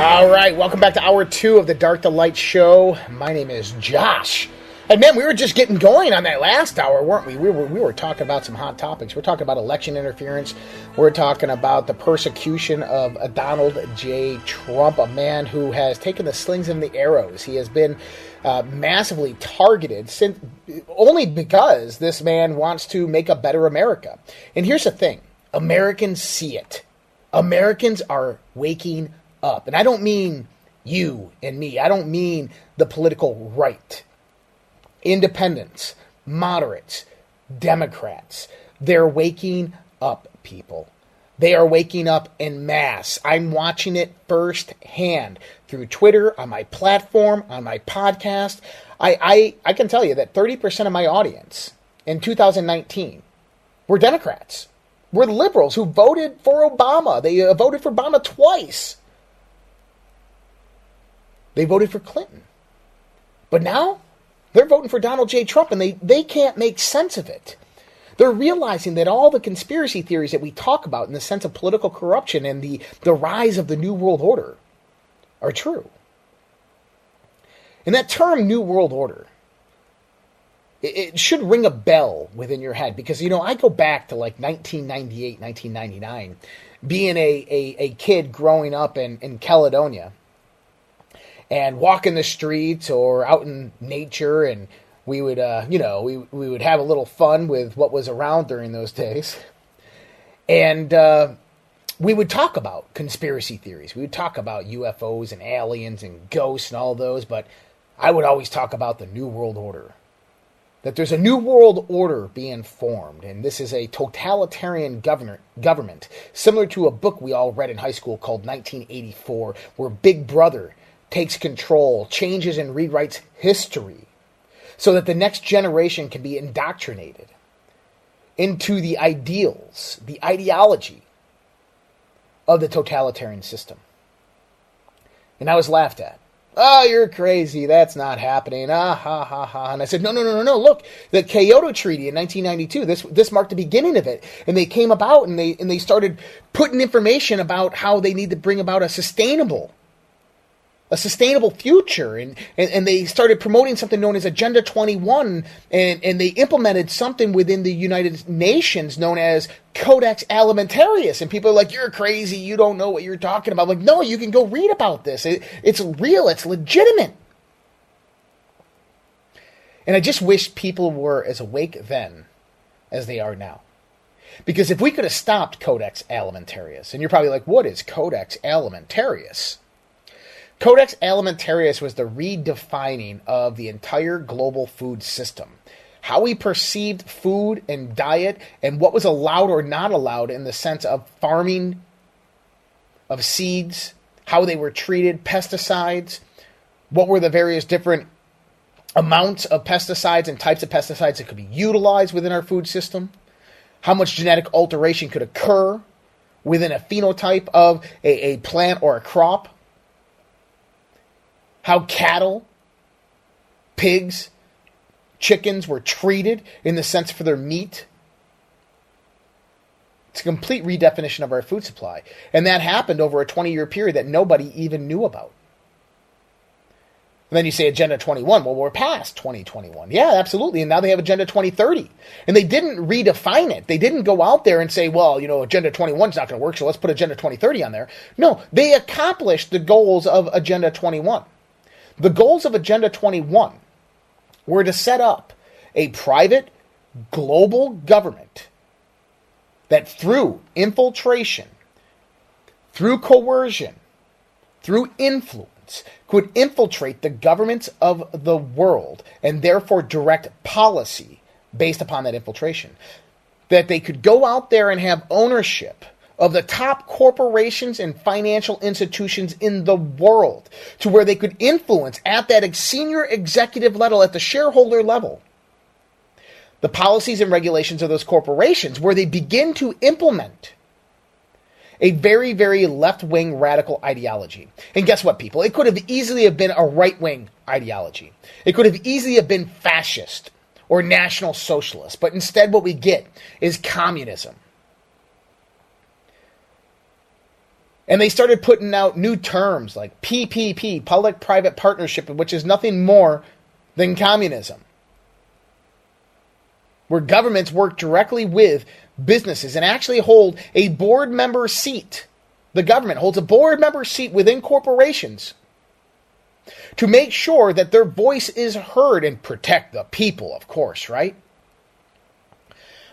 All right, welcome back to hour two of the Dark to Light Show. My name is Josh. And man, we were just getting going on that last hour, weren't we? We were we were talking about some hot topics. We're talking about election interference. We're talking about the persecution of Donald J. Trump, a man who has taken the slings and the arrows. He has been uh, massively targeted since only because this man wants to make a better America. And here's the thing: Americans see it. Americans are waking up, and I don't mean you and me. I don't mean the political right independents, moderates, Democrats. They're waking up, people. They are waking up in mass. I'm watching it firsthand through Twitter, on my platform, on my podcast. I, I, I can tell you that 30% of my audience in 2019 were Democrats, were liberals who voted for Obama. They uh, voted for Obama twice. They voted for Clinton. But now they're voting for Donald J. Trump and they, they can't make sense of it. They're realizing that all the conspiracy theories that we talk about in the sense of political corruption and the, the rise of the New World Order are true. And that term, New World Order, it, should ring a bell within your head because, you know, I go back to like 1998, 1999, being a, a, a kid growing up in, in Caledonia and walk in the streets or out in nature and we would uh, you know we, we would have a little fun with what was around during those days. And uh, we would talk about conspiracy theories. We would talk about ufos and aliens and ghosts and all those but i would always talk about the new world order. That there's a new world order being formed, and this is a totalitarian governor, government, similar to a book we all read in high school called 1984, where Big Brother takes control, changes and rewrites history so that the next generation can be indoctrinated into the ideals, the ideology of the totalitarian system. And I was laughed at. Oh, you're crazy. That's not happening. Ah, ha, ha, ha. And I said, no, no, no, no, no. Look, the Kyoto Treaty in 1992, this, this marked the beginning of it. And they came about and they, and they started putting information about how they need to bring about a sustainable a sustainable future. And, and, and they started promoting something known as agenda 21 and, and they implemented something within the united nations known as codex alimentarius. And people are like you're crazy. You don't know what you're talking about. I'm like no you can go read about this. It, it's real. It's legitimate. And i just wish people were as awake then as they are now. Because if we could have stopped Codex Alimentarius, and you're probably like, what is Codex Alimentarius? Codex Alimentarius was the redefining of the entire global food system. How we perceived food and diet, and what was allowed or not allowed in the sense of farming, of seeds, how they were treated, pesticides, what were the various different amounts of pesticides and types of pesticides that could be utilized within our food system, how much genetic alteration could occur within a phenotype of a, a plant or a crop how cattle, pigs, chickens were treated in the sense for their meat. It's a complete redefinition of our food supply. And that happened over a 20 year period that nobody even knew about. And then you say Agenda 21. Well, we're past 2021. Yeah, absolutely. And now they have Agenda 2030. And they didn't redefine it. They didn't go out there and say, well, you know, Agenda 21 is not going to work, so let's put Agenda 2030 on there. No, they accomplished the goals of Agenda 21. The goals of Agenda 21 were to set up a private global government that through infiltration, through coercion, through influence, could infiltrate the governments of the world and therefore direct policy based upon that infiltration. That they could go out there and have ownership of the top corporations and financial institutions in the world to where they could influence at that senior executive level, at the shareholder level, the policies and regulations of those corporations, where they begin to implement a very, very left wing radical ideology. And guess what, people? It could have easily have been a right wing ideology. It could have easily have been fascist or national socialist. But instead, what we get is communism. And they started putting out new terms like PPP, public private partnership, which is nothing more than communism. Where governments work directly with businesses and actually hold a board member seat. The government holds a board member seat within corporations to make sure that their voice is heard and protect the people, of course, right?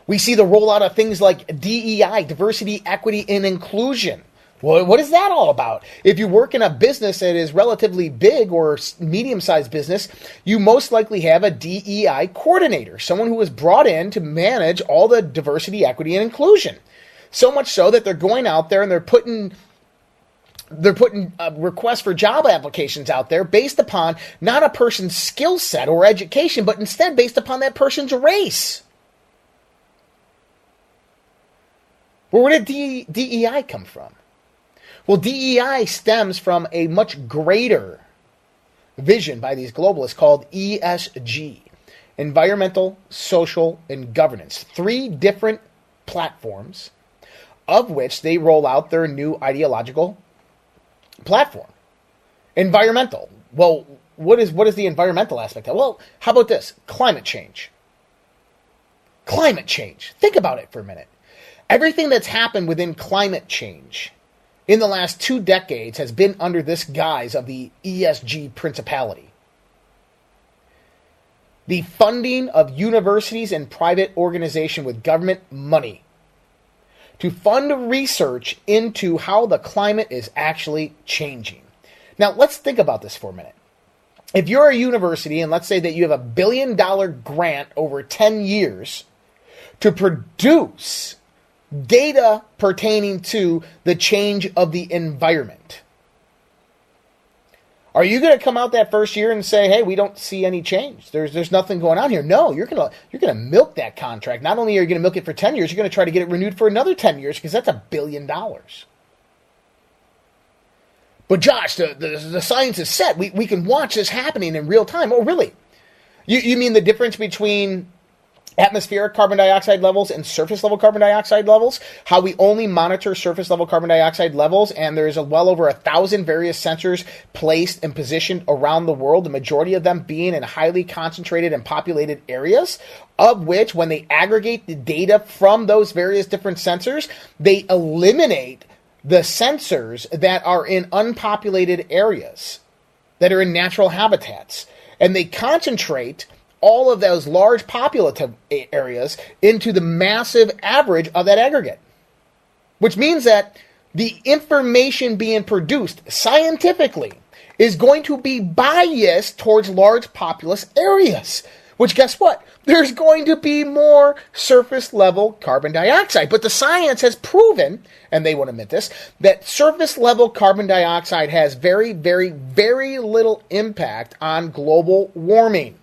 We see the rollout of things like DEI, diversity, equity, and inclusion. Well, what is that all about? If you work in a business that is relatively big or medium sized business, you most likely have a DEI coordinator, someone who is brought in to manage all the diversity, equity, and inclusion. So much so that they're going out there and they're putting they're putting uh, requests for job applications out there based upon not a person's skill set or education, but instead based upon that person's race. Well, where did DEI come from? Well, DEI stems from a much greater vision by these globalists called ESG environmental, social, and governance. Three different platforms of which they roll out their new ideological platform. Environmental. Well, what is what is the environmental aspect of? Well, how about this? Climate change. Climate change. Think about it for a minute. Everything that's happened within climate change in the last two decades has been under this guise of the ESG principality. The funding of universities and private organization with government money to fund research into how the climate is actually changing. Now, let's think about this for a minute. If you're a university and let's say that you have a billion dollar grant over 10 years to produce data pertaining to the change of the environment. Are you going to come out that first year and say, "Hey, we don't see any change. There's there's nothing going on here." No, you're going to you're going to milk that contract. Not only are you going to milk it for 10 years, you're going to try to get it renewed for another 10 years because that's a billion dollars. But Josh, the, the, the science is set. We, we can watch this happening in real time. Oh, really? You, you mean the difference between atmospheric carbon dioxide levels and surface level carbon dioxide levels, how we only monitor surface level carbon dioxide levels, and there's a well over a thousand various sensors placed and positioned around the world, the majority of them being in highly concentrated and populated areas, of which, when they aggregate the data from those various different sensors, they eliminate the sensors that are in unpopulated areas, that are in natural habitats, and they concentrate all of those large populative areas into the massive average of that aggregate. Which means that the information being produced scientifically is going to be biased towards large populous areas. Which, guess what? There's going to be more surface level carbon dioxide. But the science has proven, and they won't admit this, that surface level carbon dioxide has very, very, very little impact on global warming.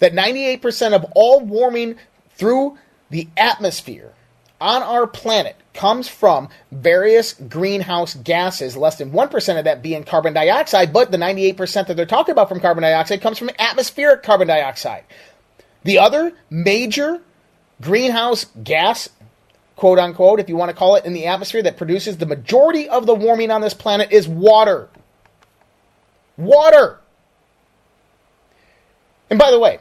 That 98% of all warming through the atmosphere on our planet comes from various greenhouse gases, less than 1% of that being carbon dioxide, but the 98% that they're talking about from carbon dioxide comes from atmospheric carbon dioxide. The other major greenhouse gas, quote unquote, if you want to call it, in the atmosphere that produces the majority of the warming on this planet is water. Water! And by the way,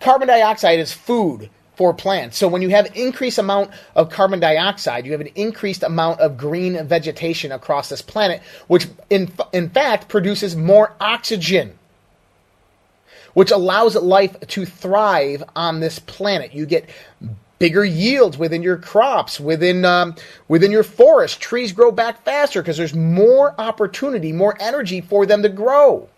carbon dioxide is food for plants. So when you have increased amount of carbon dioxide, you have an increased amount of green vegetation across this planet, which in, in fact produces more oxygen, which allows life to thrive on this planet. You get bigger yields within your crops, within um, within your forest. Trees grow back faster because there's more opportunity, more energy for them to grow.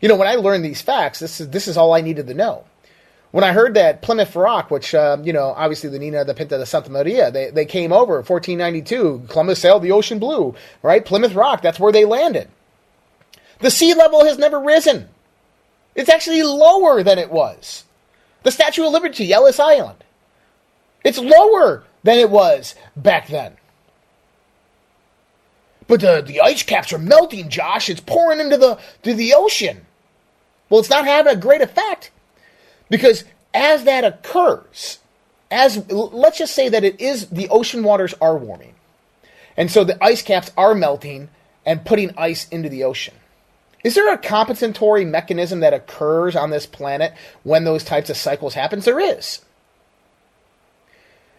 You know, when I learned these facts, this is this is all I needed to know. When I heard that Plymouth Rock, which uh, you know, obviously the Nina, the Pinta, the Santa Maria, they they came over 1492. Columbus sailed the ocean blue, right? Plymouth Rock, that's where they landed. The sea level has never risen. It's actually lower than it was. The Statue of Liberty, Ellis Island, it's lower than it was back then. But the, the ice caps are melting, Josh. It's pouring into the to the ocean. Well, it's not having a great effect because as that occurs, as let's just say that it is the ocean waters are warming, and so the ice caps are melting and putting ice into the ocean. Is there a compensatory mechanism that occurs on this planet when those types of cycles happen? There is.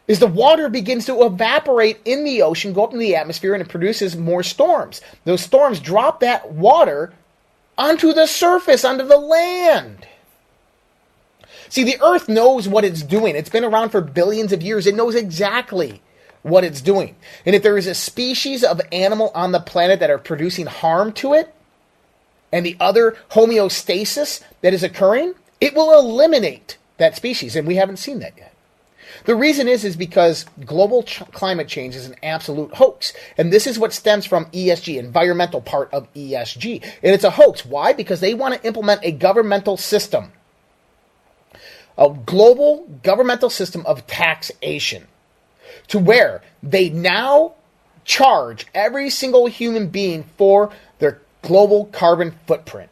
Is the water begins to evaporate in the ocean, go up in the atmosphere, and it produces more storms. Those storms drop that water onto the surface, onto the land. See, the earth knows what it's doing. It's been around for billions of years. It knows exactly what it's doing. And if there is a species of animal on the planet that are producing harm to it, and the other homeostasis that is occurring, it will eliminate that species. And we haven't seen that yet. The reason is is because global ch- climate change is an absolute hoax, and this is what stems from ESG, environmental part of ESG, and it's a hoax. Why? Because they want to implement a governmental system, a global governmental system of taxation, to where they now charge every single human being for their global carbon footprint.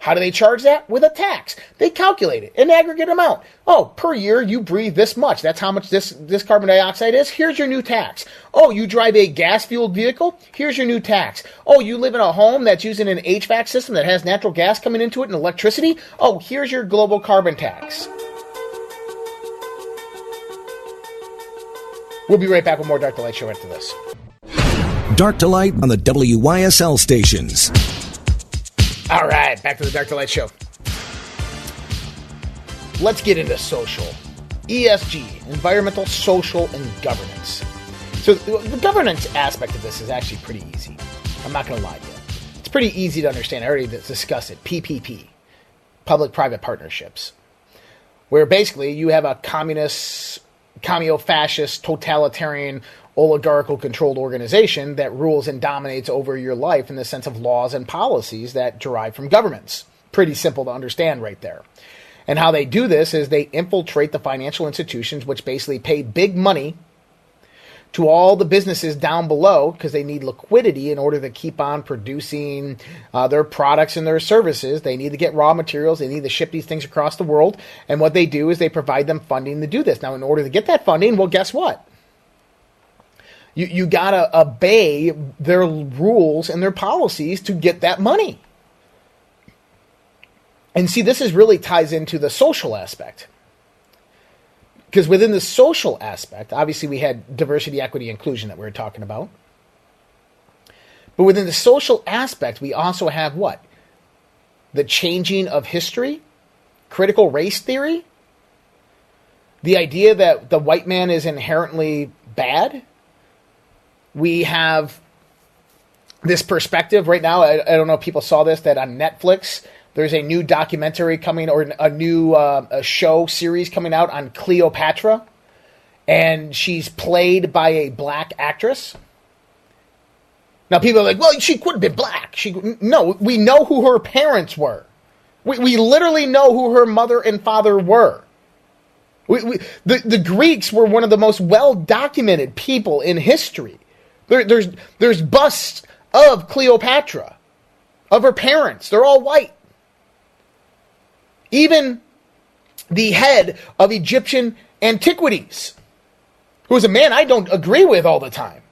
How do they charge that? With a tax. They calculate it, an aggregate amount. Oh, per year you breathe this much. That's how much this, this carbon dioxide is. Here's your new tax. Oh, you drive a gas fueled vehicle? Here's your new tax. Oh, you live in a home that's using an HVAC system that has natural gas coming into it and electricity? Oh, here's your global carbon tax. We'll be right back with more Dark to Light Show after this. Dark to Light on the WYSL stations. All right, back to the Dark to Light Show. Let's get into social. ESG, environmental, social, and governance. So the governance aspect of this is actually pretty easy. I'm not going to lie to you. It's pretty easy to understand. I already discussed it. PPP, public-private partnerships, where basically you have a communist, commie-fascist, totalitarian oligarchical controlled organization that rules and dominates over your life in the sense of laws and policies that derive from governments. Pretty simple to understand right there. And how they do this is they infiltrate the financial institutions, which basically pay big money to all the businesses down below because they need liquidity in order to keep on producing uh, their products and their services. They need to get raw materials. They need to ship these things across the world. And what they do is they provide them funding to do this. Now, in order to get that funding, well, guess what? You, you got to obey their rules and their policies to get that money. And see, this is really ties into the social aspect. Because within the social aspect, obviously we had diversity, equity, inclusion that we were talking about. But within the social aspect, we also have what? The changing of history, critical race theory, the idea that the white man is inherently bad. We have this perspective right now. I, I don't know if people saw this that on Netflix there's a new documentary coming or a new uh, a show series coming out on Cleopatra, and she's played by a black actress. Now people are like, well, she could have been black. She no, we know who her parents were. We, we literally know who her mother and father were. We, we, the, the Greeks were one of the most well documented people in history. There, there's, there's busts of Cleopatra, of her parents. They're all white. Even the head of Egyptian antiquities, who is a man I don't agree with all the time,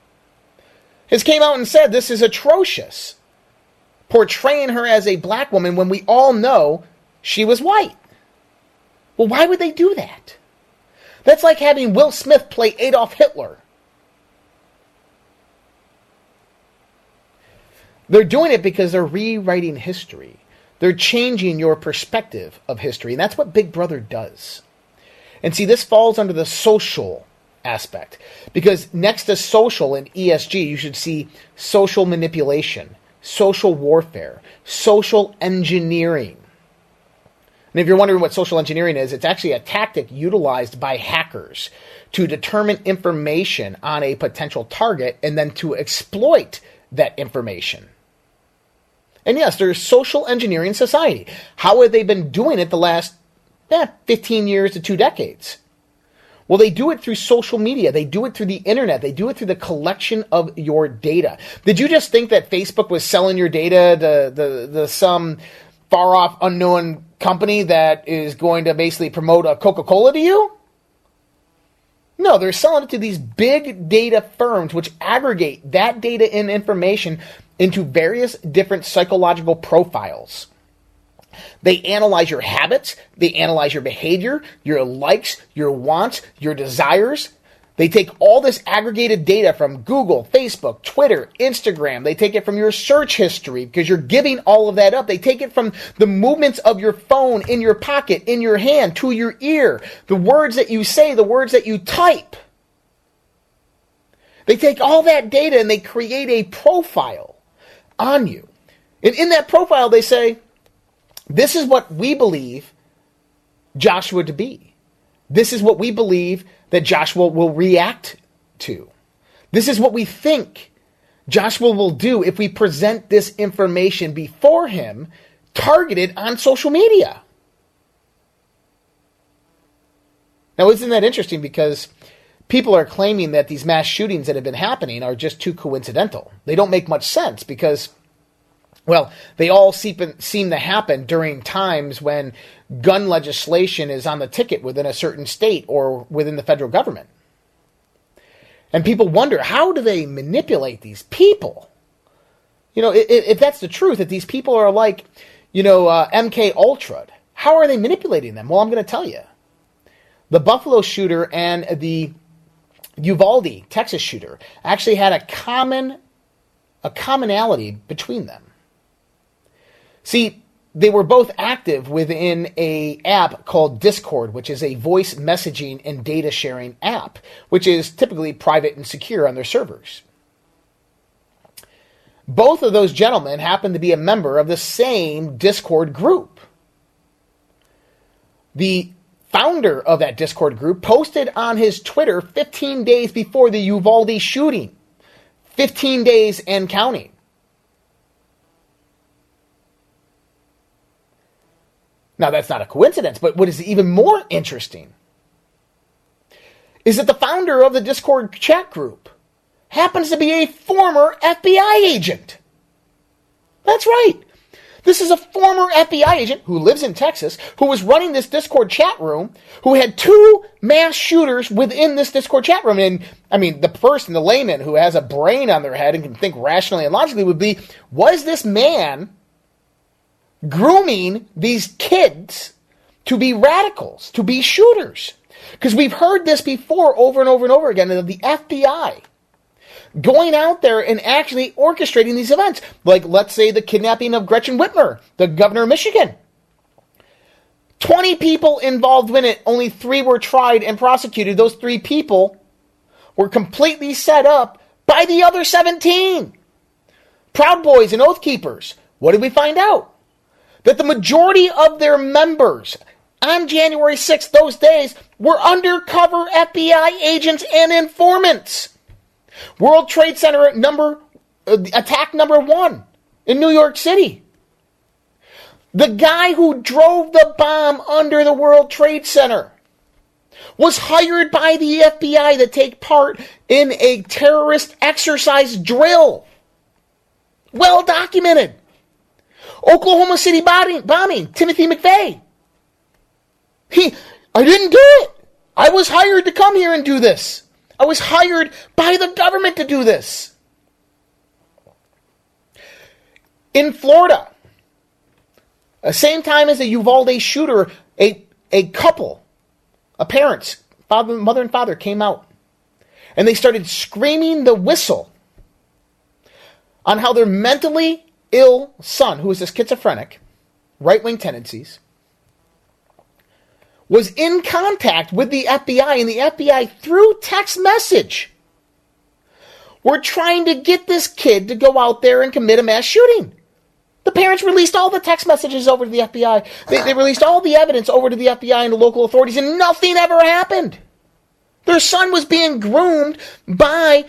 has came out and said this is atrocious, portraying her as a black woman when we all know she was white. Well, why would they do that? That's like having Will Smith play Adolf Hitler. They're doing it because they're rewriting history. They're changing your perspective of history. And that's what Big Brother does. And see, this falls under the social aspect. Because next to social and ESG, you should see social manipulation, social warfare, social engineering. And if you're wondering what social engineering is, it's actually a tactic utilized by hackers to determine information on a potential target and then to exploit that information. And yes, there's social engineering society. How have they been doing it the last eh, 15 years to two decades? Well, they do it through social media. They do it through the internet. They do it through the collection of your data. Did you just think that Facebook was selling your data to some far off unknown company that is going to basically promote a Coca Cola to you? No, they're selling it to these big data firms which aggregate that data and information into various different psychological profiles. They analyze your habits, they analyze your behavior, your likes, your wants, your desires. They take all this aggregated data from Google, Facebook, Twitter, Instagram. They take it from your search history because you're giving all of that up. They take it from the movements of your phone in your pocket, in your hand, to your ear, the words that you say, the words that you type. They take all that data and they create a profile on you. And in that profile, they say, this is what we believe Joshua to be. This is what we believe that Joshua will react to. This is what we think Joshua will do if we present this information before him, targeted on social media. Now, isn't that interesting? Because people are claiming that these mass shootings that have been happening are just too coincidental. They don't make much sense because, well, they all seem, seem to happen during times when gun legislation is on the ticket within a certain state or within the federal government. And people wonder how do they manipulate these people? You know, if, if that's the truth, that these people are like, you know, uh, MK Ultra, how are they manipulating them? Well, I'm going to tell you. The Buffalo shooter and the Uvalde, Texas shooter, actually had a common a commonality between them. See, they were both active within a app called Discord, which is a voice messaging and data sharing app, which is typically private and secure on their servers. Both of those gentlemen happened to be a member of the same Discord group. The founder of that Discord group, posted on his Twitter 15 days before the Uvalde shooting. 15 days and counting. Now, that's not a coincidence, but what is even more interesting is that the founder of the Discord chat group happens to be a former FBI agent. That's right. This is a former FBI agent who lives in Texas who was running this Discord chat room who had two mass shooters within this Discord chat room. And I mean, the person, the layman who has a brain on their head and can think rationally and logically would be was this man grooming these kids to be radicals, to be shooters? Because we've heard this before over and over and over again of the FBI going out there and actually orchestrating these events. Like, let's say the kidnapping of Gretchen Whitmer, the governor of Michigan. 20 people involved in it, only three were tried and prosecuted. Those three people were completely set up by the other 17. Proud Boys and Oath Keepers. What did we find out? That the majority of their members on January 6th, those days, were undercover FBI agents and informants. World Trade Center number uh, attack number one in New York City. The guy who drove the bomb under the World Trade Center was hired by the FBI to take part in a terrorist exercise drill. Well documented. Oklahoma City bombing, bombing Timothy McVeigh. He, I didn't do it. I was hired to come here and do this. I was hired by the government to do this. In Florida, the same time as the Uvalde shooter, a, a couple, a parents, father, mother and father came out and they started screaming the whistle on how their mentally ill son, who is a schizophrenic, right wing tendencies, was in contact with the FBI, and the FBI, through text message, were trying to get this kid to go out there and commit a mass shooting. The parents released all the text messages over to the FBI. They, they released all the evidence over to the FBI and the local authorities, and nothing ever happened. Their son was being groomed by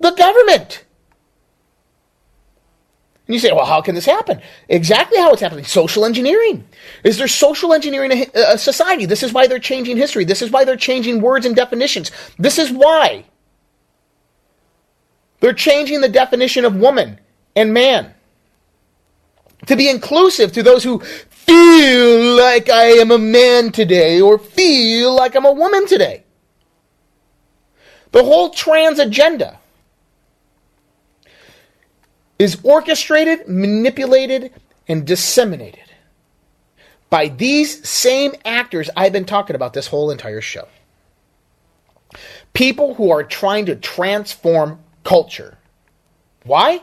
the government. And you say, well, how can this happen? Exactly how it's happening. Social engineering. Is there social engineering a, a uh, society? This is why they're changing history. This is why they're changing words and definitions. This is why they're changing the definition of woman and man to be inclusive to those who feel like I am a man today or feel like I'm a woman today. The whole trans agenda is orchestrated, manipulated, and disseminated by these same actors I've been talking about this whole entire show. People who are trying to transform culture. Why?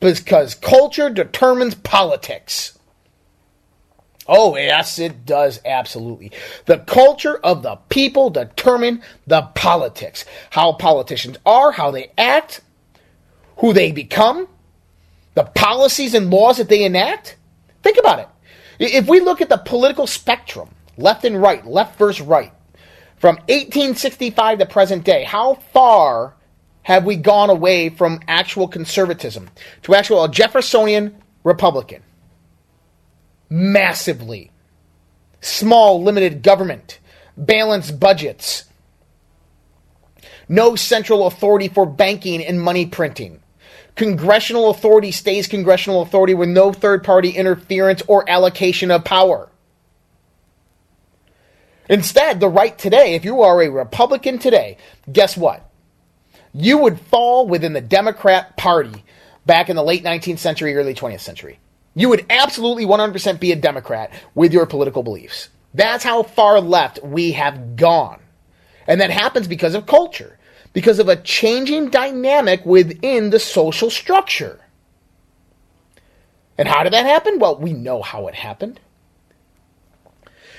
Because culture determines politics. Oh, yes, it does, absolutely. The culture of the people determine the politics. How politicians are, how they act, who they become, the policies and laws that they enact? Think about it. If we look at the political spectrum, left and right, left versus right, from 1865 to present day, how far have we gone away from actual conservatism to actual Jeffersonian Republican? Massively. Small, limited government, balanced budgets, no central authority for banking and money printing, Congressional authority stays congressional authority with no third party interference or allocation of power. Instead, the right today, if you are a Republican today, guess what? You would fall within the Democrat Party back in the late 19th century, early 20th century. You would absolutely 100% be a Democrat with your political beliefs. That's how far left we have gone. And that happens because of culture because of a changing dynamic within the social structure. And how did that happen? Well, we know how it happened.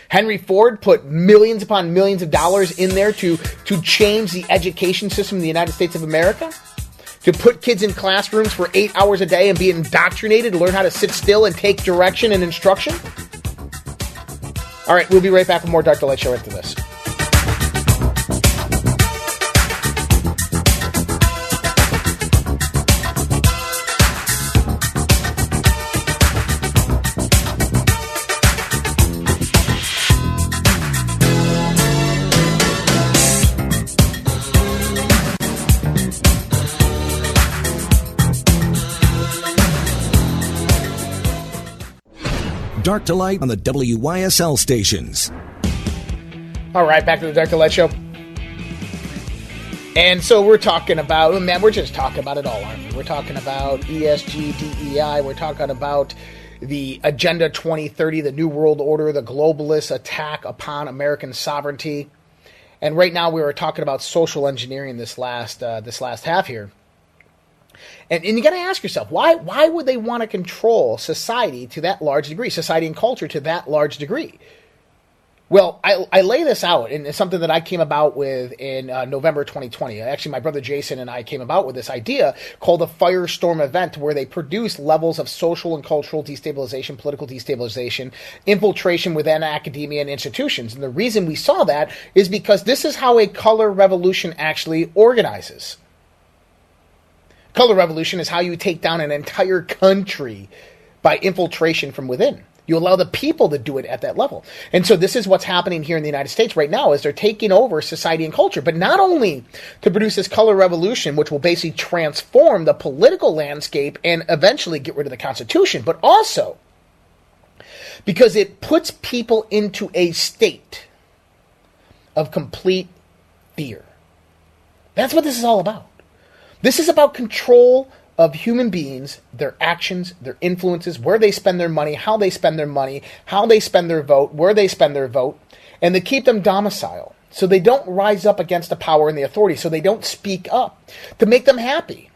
Henry Ford put millions upon millions of dollars in there to, to change the education system in the United States of America, to put kids in classrooms for eight hours a day and be indoctrinated to learn how to sit still and take direction and instruction. All right, we'll be right back with more Dark Light Show after this. Dark to Light on the WYSL stations. All right, back to the Dark to Light show. And so we're talking about, man, we're just talking about it all, aren't we? We're talking about ESG, DEI, we're talking about the Agenda 2030, the New World Order, the globalist attack upon American sovereignty. And right now we were talking about social engineering this last uh, this last half here. And, and you got to ask yourself why why would they want to control society to that large degree, society and culture to that large degree? Well, I, I lay this out, and it's something that I came about with in uh, November 2020. Actually, my brother Jason and I came about with this idea called the firestorm event, where they produce levels of social and cultural destabilization, political destabilization, infiltration within academia and institutions. And the reason we saw that is because this is how a color revolution actually organizes. Color revolution is how you take down an entire country by infiltration from within. You allow the people to do it at that level. And so this is what's happening here in the United States right now is they're taking over society and culture, but not only to produce this color revolution, which will basically transform the political landscape and eventually get rid of the Constitution, but also because it puts people into a state of complete fear. That's what this is all about. This is about control of human beings, their actions, their influences, where they spend their money, how they spend their money, how they spend their vote, where they spend their vote, and to keep them domicile so they don't rise up against the power and the authority, so they don't speak up, to make them happy.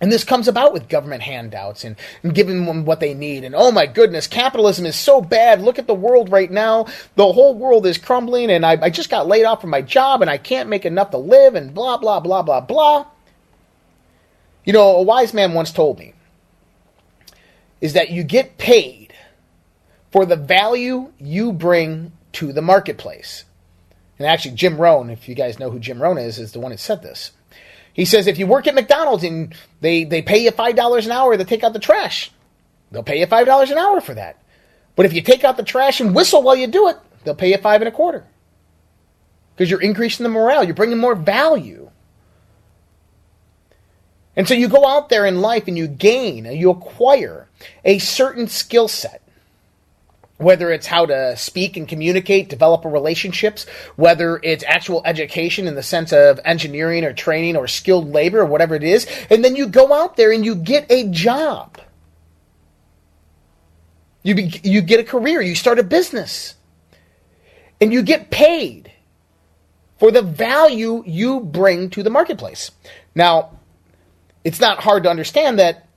And this comes about with government handouts and, and, giving them what they need. And oh my goodness, capitalism is so bad. Look at the world right now. The whole world is crumbling, and I, I just got laid off from my job, and I can't make enough to live, and blah, blah, blah, blah, blah. You know, a wise man once told me is that you get paid for the value you bring to the marketplace. And actually, Jim Rohn, if you guys know who Jim Rohn is, is the one that said this. He says if you work at McDonald's and they, they pay you $5 an hour to take out the trash, they'll pay you $5 an hour for that. But if you take out the trash and whistle while you do it, they'll pay you five and a quarter. Because you're increasing the morale, you're bringing more value. And so you go out there in life and you gain, you acquire a certain skill set. Whether it's how to speak and communicate, develop relationships, whether it's actual education in the sense of engineering or training or skilled labor or whatever it is, and then you go out there and you get a job. You, be, you get a career, you start a business, and you get paid for the value you bring to the marketplace. Now, it's not hard to understand that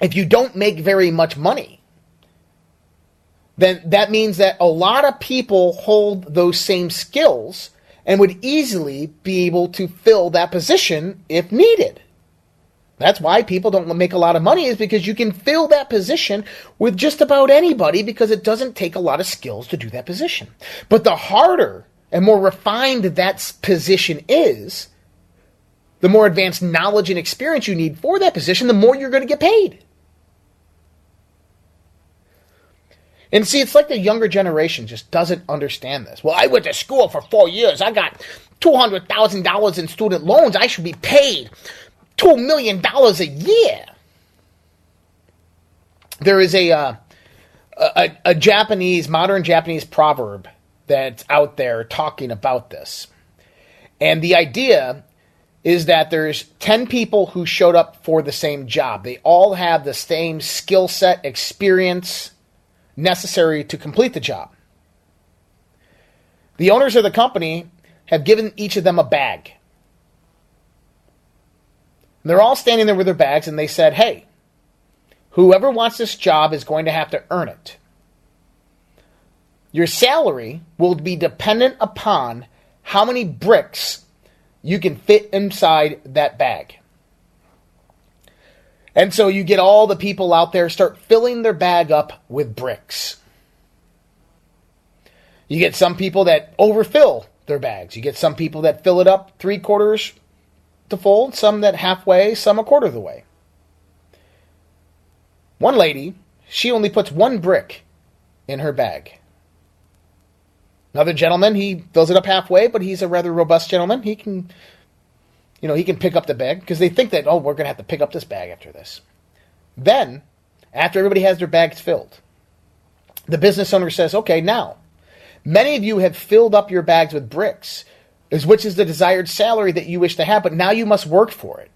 if you don't make very much money, then that means that a lot of people hold those same skills and would easily be able to fill that position if needed. That's why people don't make a lot of money is because you can fill that position with just about anybody because it doesn't take a lot of skills to do that position. But the harder and more refined that position is, the more advanced knowledge and experience you need for that position, the more you're going to get paid. And see, it's like the younger generation just doesn't understand this. Well, I went to school for four years. I got $200,000 in student loans. I should be paid $2 million a year. There is a, uh, a, a Japanese, modern Japanese proverb that's out there talking about this. And the idea is that there's 10 people who showed up for the same job. They all have the same skill set, experience necessary to complete the job. The owners of the company have given each of them a bag. And they're all standing there with their bags, and they said, Hey, whoever wants this job is going to have to earn it. Your salary will be dependent upon how many bricks you can fit inside that bag. And so you get all the people out there start filling their bag up with bricks. You get some people that overfill their bags. You get some people that fill it up three quarters to full, some that halfway, some a quarter of the way. One lady, she only puts one brick in her bag. Another gentleman, he fills it up halfway, but he's a rather robust gentleman. He can, you know, he can pick up the bag because they think that, oh, we're going to have to pick up this bag after this. Then, after everybody has their bags filled, the business owner says, okay, now, many of you have filled up your bags with bricks, which is the desired salary that you wish to have, but now you must work for it.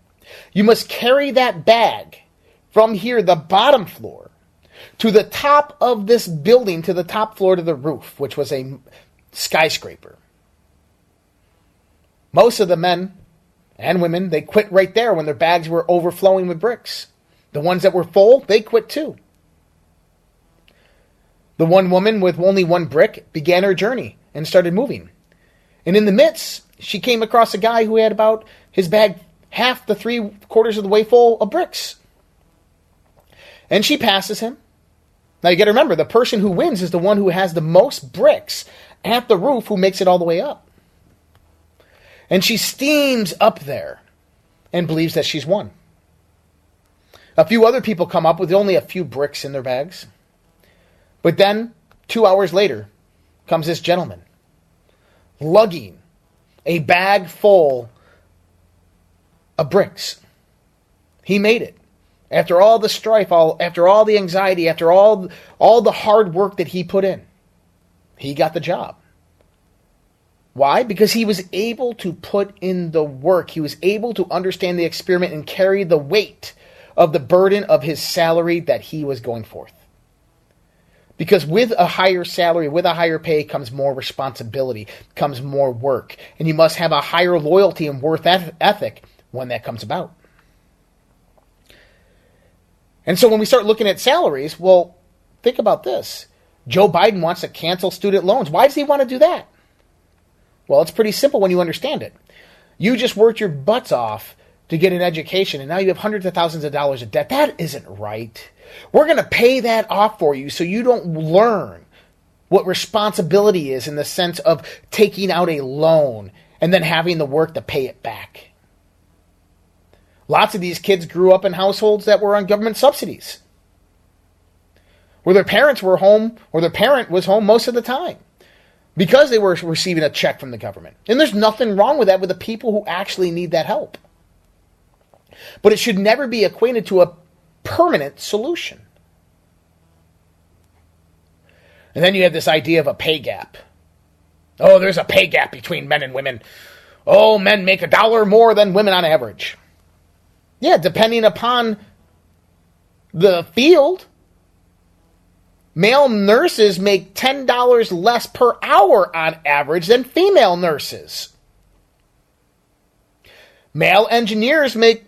You must carry that bag from here, the bottom floor, to the top of this building, to the top floor to the roof, which was a skyscraper. Most of the men and women, they quit right there when their bags were overflowing with bricks. The ones that were full, they quit too. The one woman with only one brick began her journey and started moving. And in the midst, she came across a guy who had about his bag half the three quarters of the way full of bricks. And she passes him. Now you got to remember, the person who wins is the one who has the most bricks at the roof who makes it all the way up. And she steams up there and believes that she's won. A few other people come up with only a few bricks in their bags. But then, two hours later, comes this gentleman lugging a bag full of bricks. He made it. After all the strife, all, after all the anxiety, after all, all the hard work that he put in, he got the job. Why? Because he was able to put in the work. He was able to understand the experiment and carry the weight of the burden of his salary that he was going forth. Because with a higher salary, with a higher pay comes more responsibility, comes more work. And you must have a higher loyalty and worth ethic when that comes about. And so when we start looking at salaries, well, think about this. Joe Biden wants to cancel student loans. Why does he want to do that? Well, it's pretty simple when you understand it. You just worked your butts off to get an education, and now you have hundreds of thousands of dollars of debt. That isn't right. We're going to pay that off for you so you don't learn what responsibility is in the sense of taking out a loan and then having the work to pay it back. Lots of these kids grew up in households that were on government subsidies, where their parents were home or their parent was home most of the time because they were receiving a check from the government. And there's nothing wrong with that with the people who actually need that help. But it should never be equated to a permanent solution. And then you have this idea of a pay gap. Oh, there's a pay gap between men and women. Oh, men make a dollar more than women on average. Yeah, depending upon the field. Male nurses make $10 less per hour on average than female nurses. Male engineers make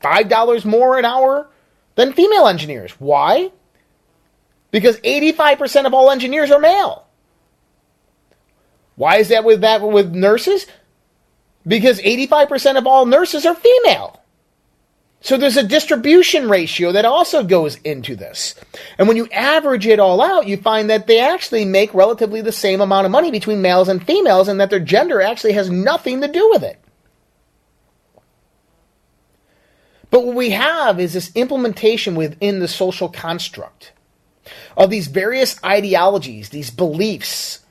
$5 more an hour than female engineers. Why? Because 85% of all engineers are male. Why is that with that with nurses? Because 85% of all nurses are female. So there's a distribution ratio that also goes into this. And when you average it all out, you find that they actually make relatively the same amount of money between males and females and that their gender actually has nothing to do with it. But what we have is this implementation within the social construct of these various ideologies, these beliefs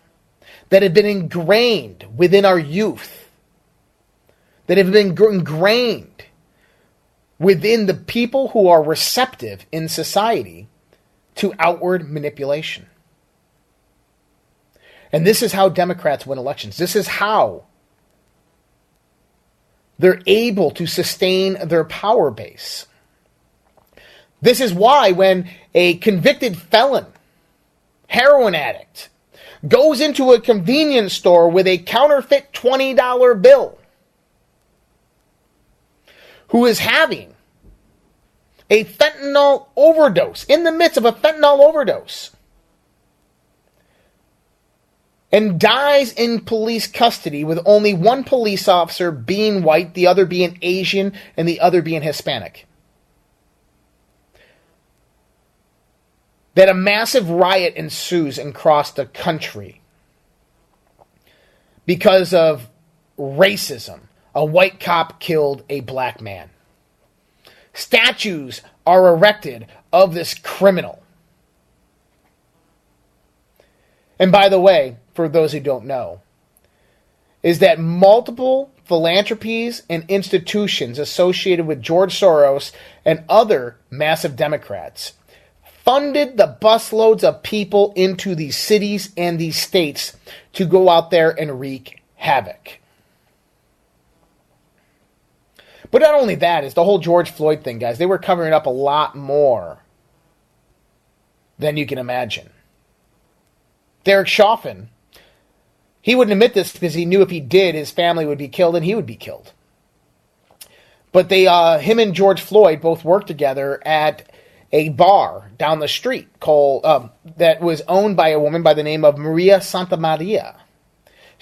that have been ingrained within our youth, that have been ingrained within the people who are receptive in society to outward manipulation. And this is how Democrats win elections. This is how they're able to sustain their power base. This is why when a convicted felon, heroin addict, goes into a convenience store with a counterfeit $20 bill, who is having a fentanyl overdose, in the midst of a fentanyl overdose, and dies in police custody with only one police officer being white, the other being Asian, and the other being Hispanic. That a massive riot ensues across the country because of racism. A white cop killed a black man. Statues are erected of this criminal. And by the way, for those who don't know, is that multiple philanthropies and institutions associated with George Soros and other massive Democrats funded the busloads of people into these cities and these states to go out there and wreak havoc. But not only that, is the whole George Floyd thing, guys. They were covering up a lot more than you can imagine. Derek Chauvin He wouldn't admit this because he knew if he did, his family would be killed and he would be killed. But they, uh, him and George Floyd both worked together at a bar down the street called um, that was owned by a woman by the name of Maria Santamaria.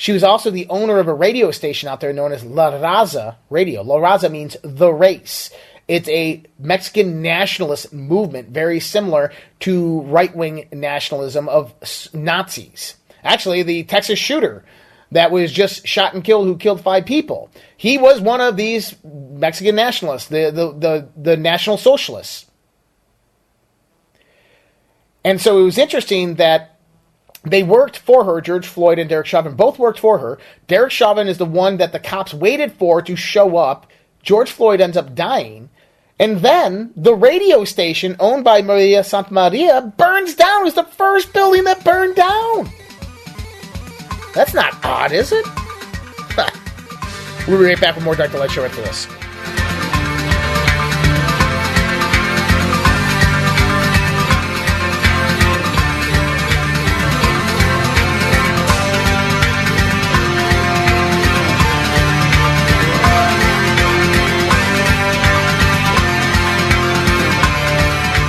She was also the owner of a radio station out there known as La Raza Radio. La Raza means the race. It's a Mexican nationalist movement, very similar to right wing nationalism of Nazis. Actually, the Texas shooter that was just shot and killed, who killed five people, he was one of these Mexican nationalists, the, the, the, the National Socialists. And so it was interesting that they worked for her, George Floyd and Derek Chauvin both worked for her. Derek Chauvin is the one that the cops waited for to show up. George Floyd ends up dying. And then the radio station owned by Maria Santamaria burns down. It was the first building that burned down. That's not odd, is it? we'll be right back with more Dr. Light Show after this.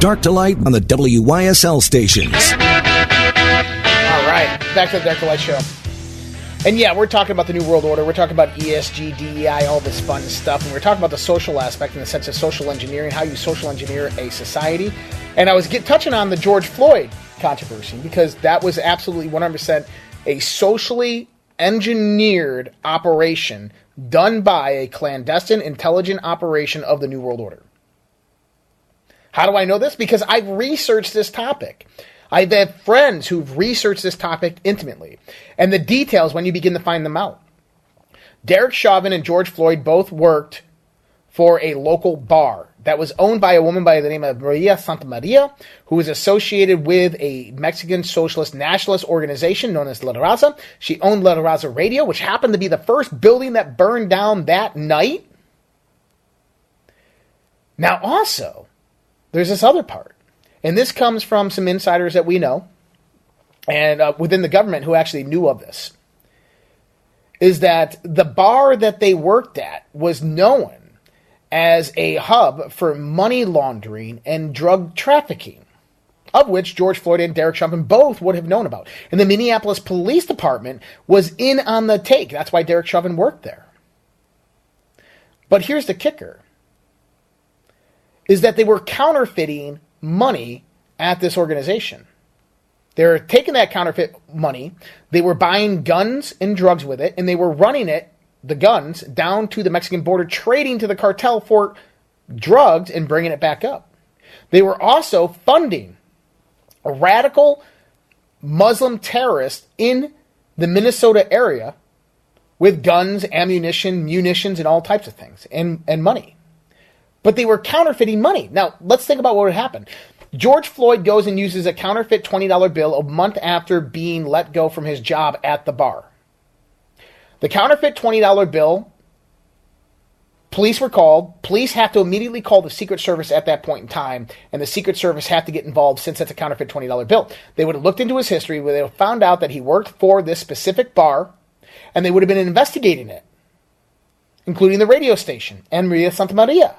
Dark to Light on the WYSL stations. All right, back to the Dark to Light show. And yeah, we're talking about the New World Order. We're talking about ESG, DEI, all this fun stuff. And we're talking about the social aspect in the sense of social engineering, how you social engineer a society. And I was get, touching on the George Floyd controversy because that was absolutely 100% a socially engineered operation done by a clandestine intelligent operation of the New World Order. How do I know this? Because I've researched this topic. I've had friends who've researched this topic intimately, and the details when you begin to find them out. Derek Chauvin and George Floyd both worked for a local bar that was owned by a woman by the name of Maria Santamaria, who was associated with a Mexican socialist nationalist organization known as La Raza. She owned La Raza Radio, which happened to be the first building that burned down that night. Now, also, there's this other part. And this comes from some insiders that we know and uh, within the government who actually knew of this. Is that the bar that they worked at was known as a hub for money laundering and drug trafficking, of which George Floyd and Derek Chauvin both would have known about. And the Minneapolis Police Department was in on the take. That's why Derek Chauvin worked there. But here's the kicker is that they were counterfeiting money at this organization. They're taking that counterfeit money, they were buying guns and drugs with it, and they were running it, the guns, down to the Mexican border, trading to the cartel for drugs and bringing it back up. They were also funding a radical Muslim terrorist in the Minnesota area with guns, ammunition, munitions, and all types of things, and, and money. But they were counterfeiting money. Now, let's think about what would happen. George Floyd goes and uses a counterfeit $20 bill a month after being let go from his job at the bar. The counterfeit $20 bill, police were called. Police have to immediately call the Secret Service at that point in time, and the Secret Service have to get involved since it's a counterfeit $20 bill. They would have looked into his history, where they would have found out that he worked for this specific bar, and they would have been investigating it, including the radio station and Maria Santamaria.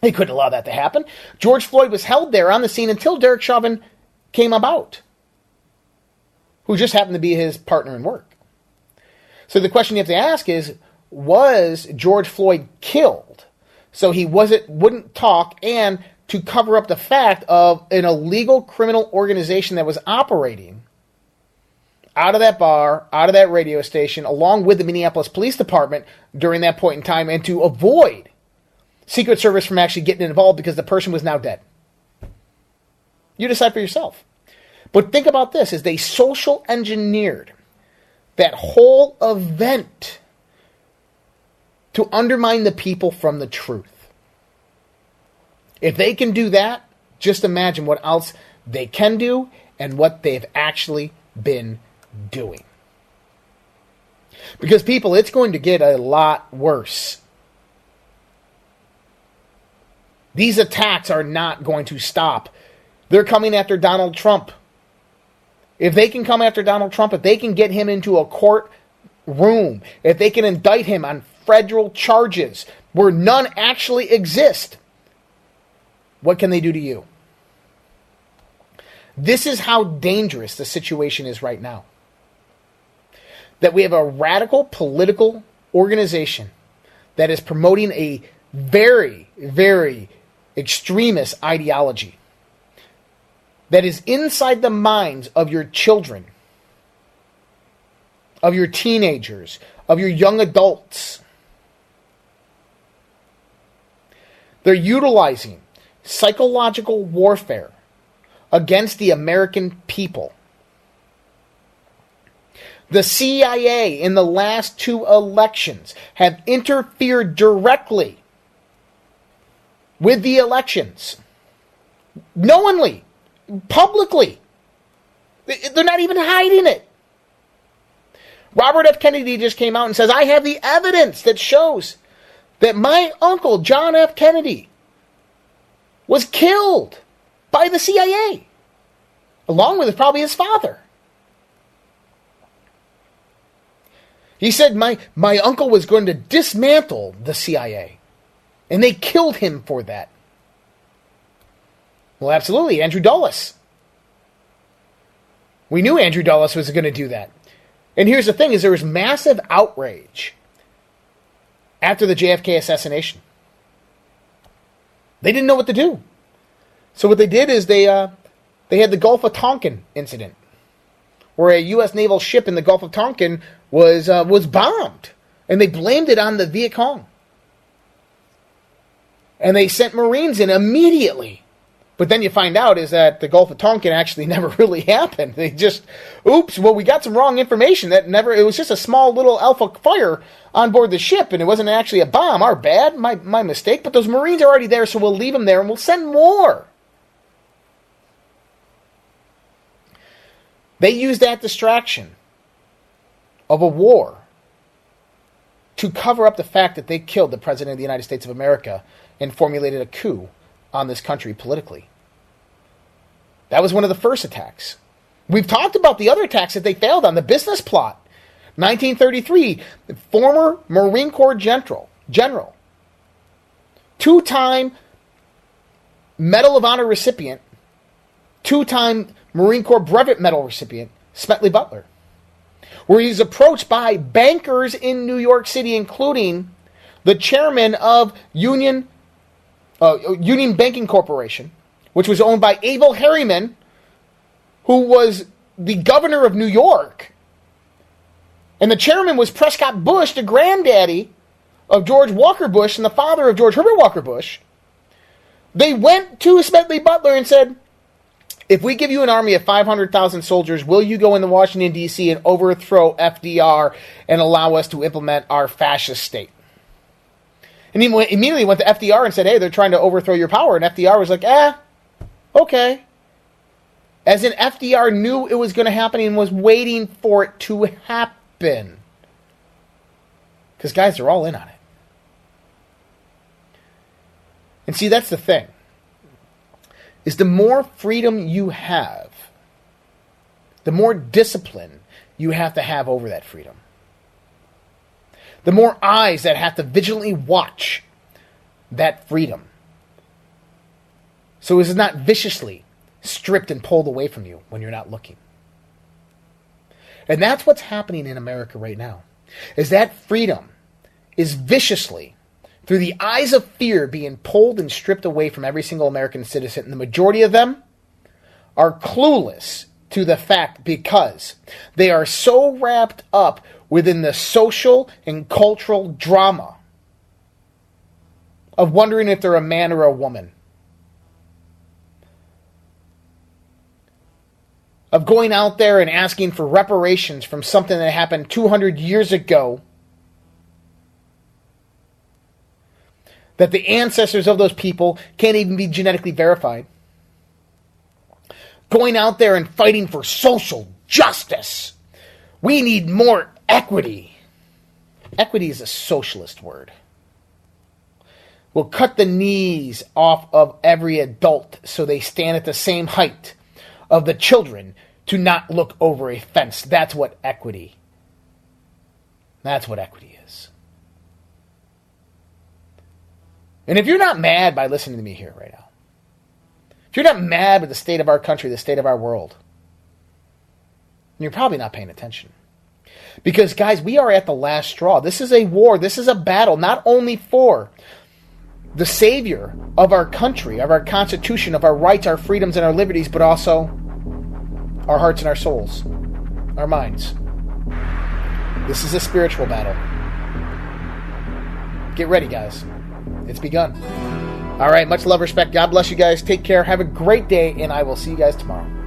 They couldn't allow that to happen. George Floyd was held there on the scene until Derek Chauvin came about, who just happened to be his partner in work. So the question you have to ask is was George Floyd killed so he wasn't wouldn't talk and to cover up the fact of an illegal criminal organization that was operating out of that bar, out of that radio station, along with the Minneapolis Police Department during that point in time, and to avoid Secret Service from actually getting involved because the person was now dead. You decide for yourself. But think about this as they social engineered that whole event to undermine the people from the truth. If they can do that, just imagine what else they can do and what they've actually been doing. Because, people, it's going to get a lot worse. These attacks are not going to stop. They're coming after Donald Trump. If they can come after Donald Trump, if they can get him into a court room, if they can indict him on federal charges where none actually exist, what can they do to you? This is how dangerous the situation is right now that we have a radical political organization that is promoting a very, very extremist ideology that is inside the minds of your children, of your teenagers, of your young adults. They're utilizing psychological warfare against the American people the CIA in the last two elections have interfered directly with the elections. Knowingly, publicly. They're not even hiding it. Robert F. Kennedy just came out and says, I have the evidence that shows that my uncle, John F. Kennedy, was killed by the CIA, along with probably his father. He said my, my uncle was going to dismantle the CIA. And they killed him for that. Well, absolutely. Andrew Dulles. We knew Andrew Dulles was going to do that. And here's the thing is there was massive outrage after the JFK assassination. They didn't know what to do. So what they did is they uh, they had the Gulf of Tonkin incident where a U.S. naval ship in the Gulf of Tonkin was uh, was bombed, and they blamed it on the Viet Cong. And they sent Marines in immediately. But then you find out is that the Gulf of Tonkin actually never really happened. They just, oops, well, we got some wrong information. That never, it was just a small little alpha fire on board the ship, and it wasn't actually a bomb. Our bad, my, my mistake. But those Marines are already there, so we'll leave them there and we'll send more. They used that distraction of a war to cover up the fact that they killed the President of the United States of America and formulated a coup on this country politically. That was one of the first attacks. We've talked about the other attacks that they failed on, the business plot. 1933, former Marine Corps general, general two time Medal of Honor recipient, two time Marine Corps Brevet Medal recipient, Smedley Butler, where he's approached by bankers in New York City, including the chairman of Union uh, Union Banking Corporation, which was owned by Averell Harriman, who was the governor of New York. And the chairman was Prescott Bush, the granddaddy of George Walker Bush and the father of George Herbert Walker Bush. They went to Smedley Butler and said, if we give you an army of 500,000 soldiers, will you go into Washington, D.C. and overthrow FDR and allow us to implement our fascist state? And he immediately went to FDR and said, hey, they're trying to overthrow your power. And FDR was like, eh, okay. As in, FDR knew it was going to happen and was waiting for it to happen. Because, guys, they're all in on it. And see, that's the thing. Is the more freedom you have, the more discipline you have to have over that freedom. The more eyes that have to vigilantly watch that freedom. So it is not viciously stripped and pulled away from you when you're not looking. And that's what's happening in America right now. Is that freedom is viciously through the eyes of fear being pulled and stripped away from every single American citizen. And the majority of them are clueless to the fact because they are so wrapped up within the social and cultural drama of wondering if they're a man or a woman. Of going out there and asking for reparations from something that happened 200 years ago that the ancestors of those people can't even be genetically verified. Going out there and fighting for social justice. We need more equity. Equity is a socialist word. We'll cut the knees off of every adult so they stand at the same height of the children to not look over a fence. That's what equity. That's what equity is. And if you're not mad by listening to me here right now, if you're not mad with the state of our country, the state of our world, you're probably not paying attention. Because, guys, we are at the last straw. This is a war. This is a battle, not only for the savior of our country, of our Constitution, of our rights, our freedoms, and our liberties, but also our hearts and our souls, our minds. This is a spiritual battle. Get ready, guys. It's begun. All right, much love, respect. God bless you guys. Take care. Have a great day, and I will see you guys tomorrow.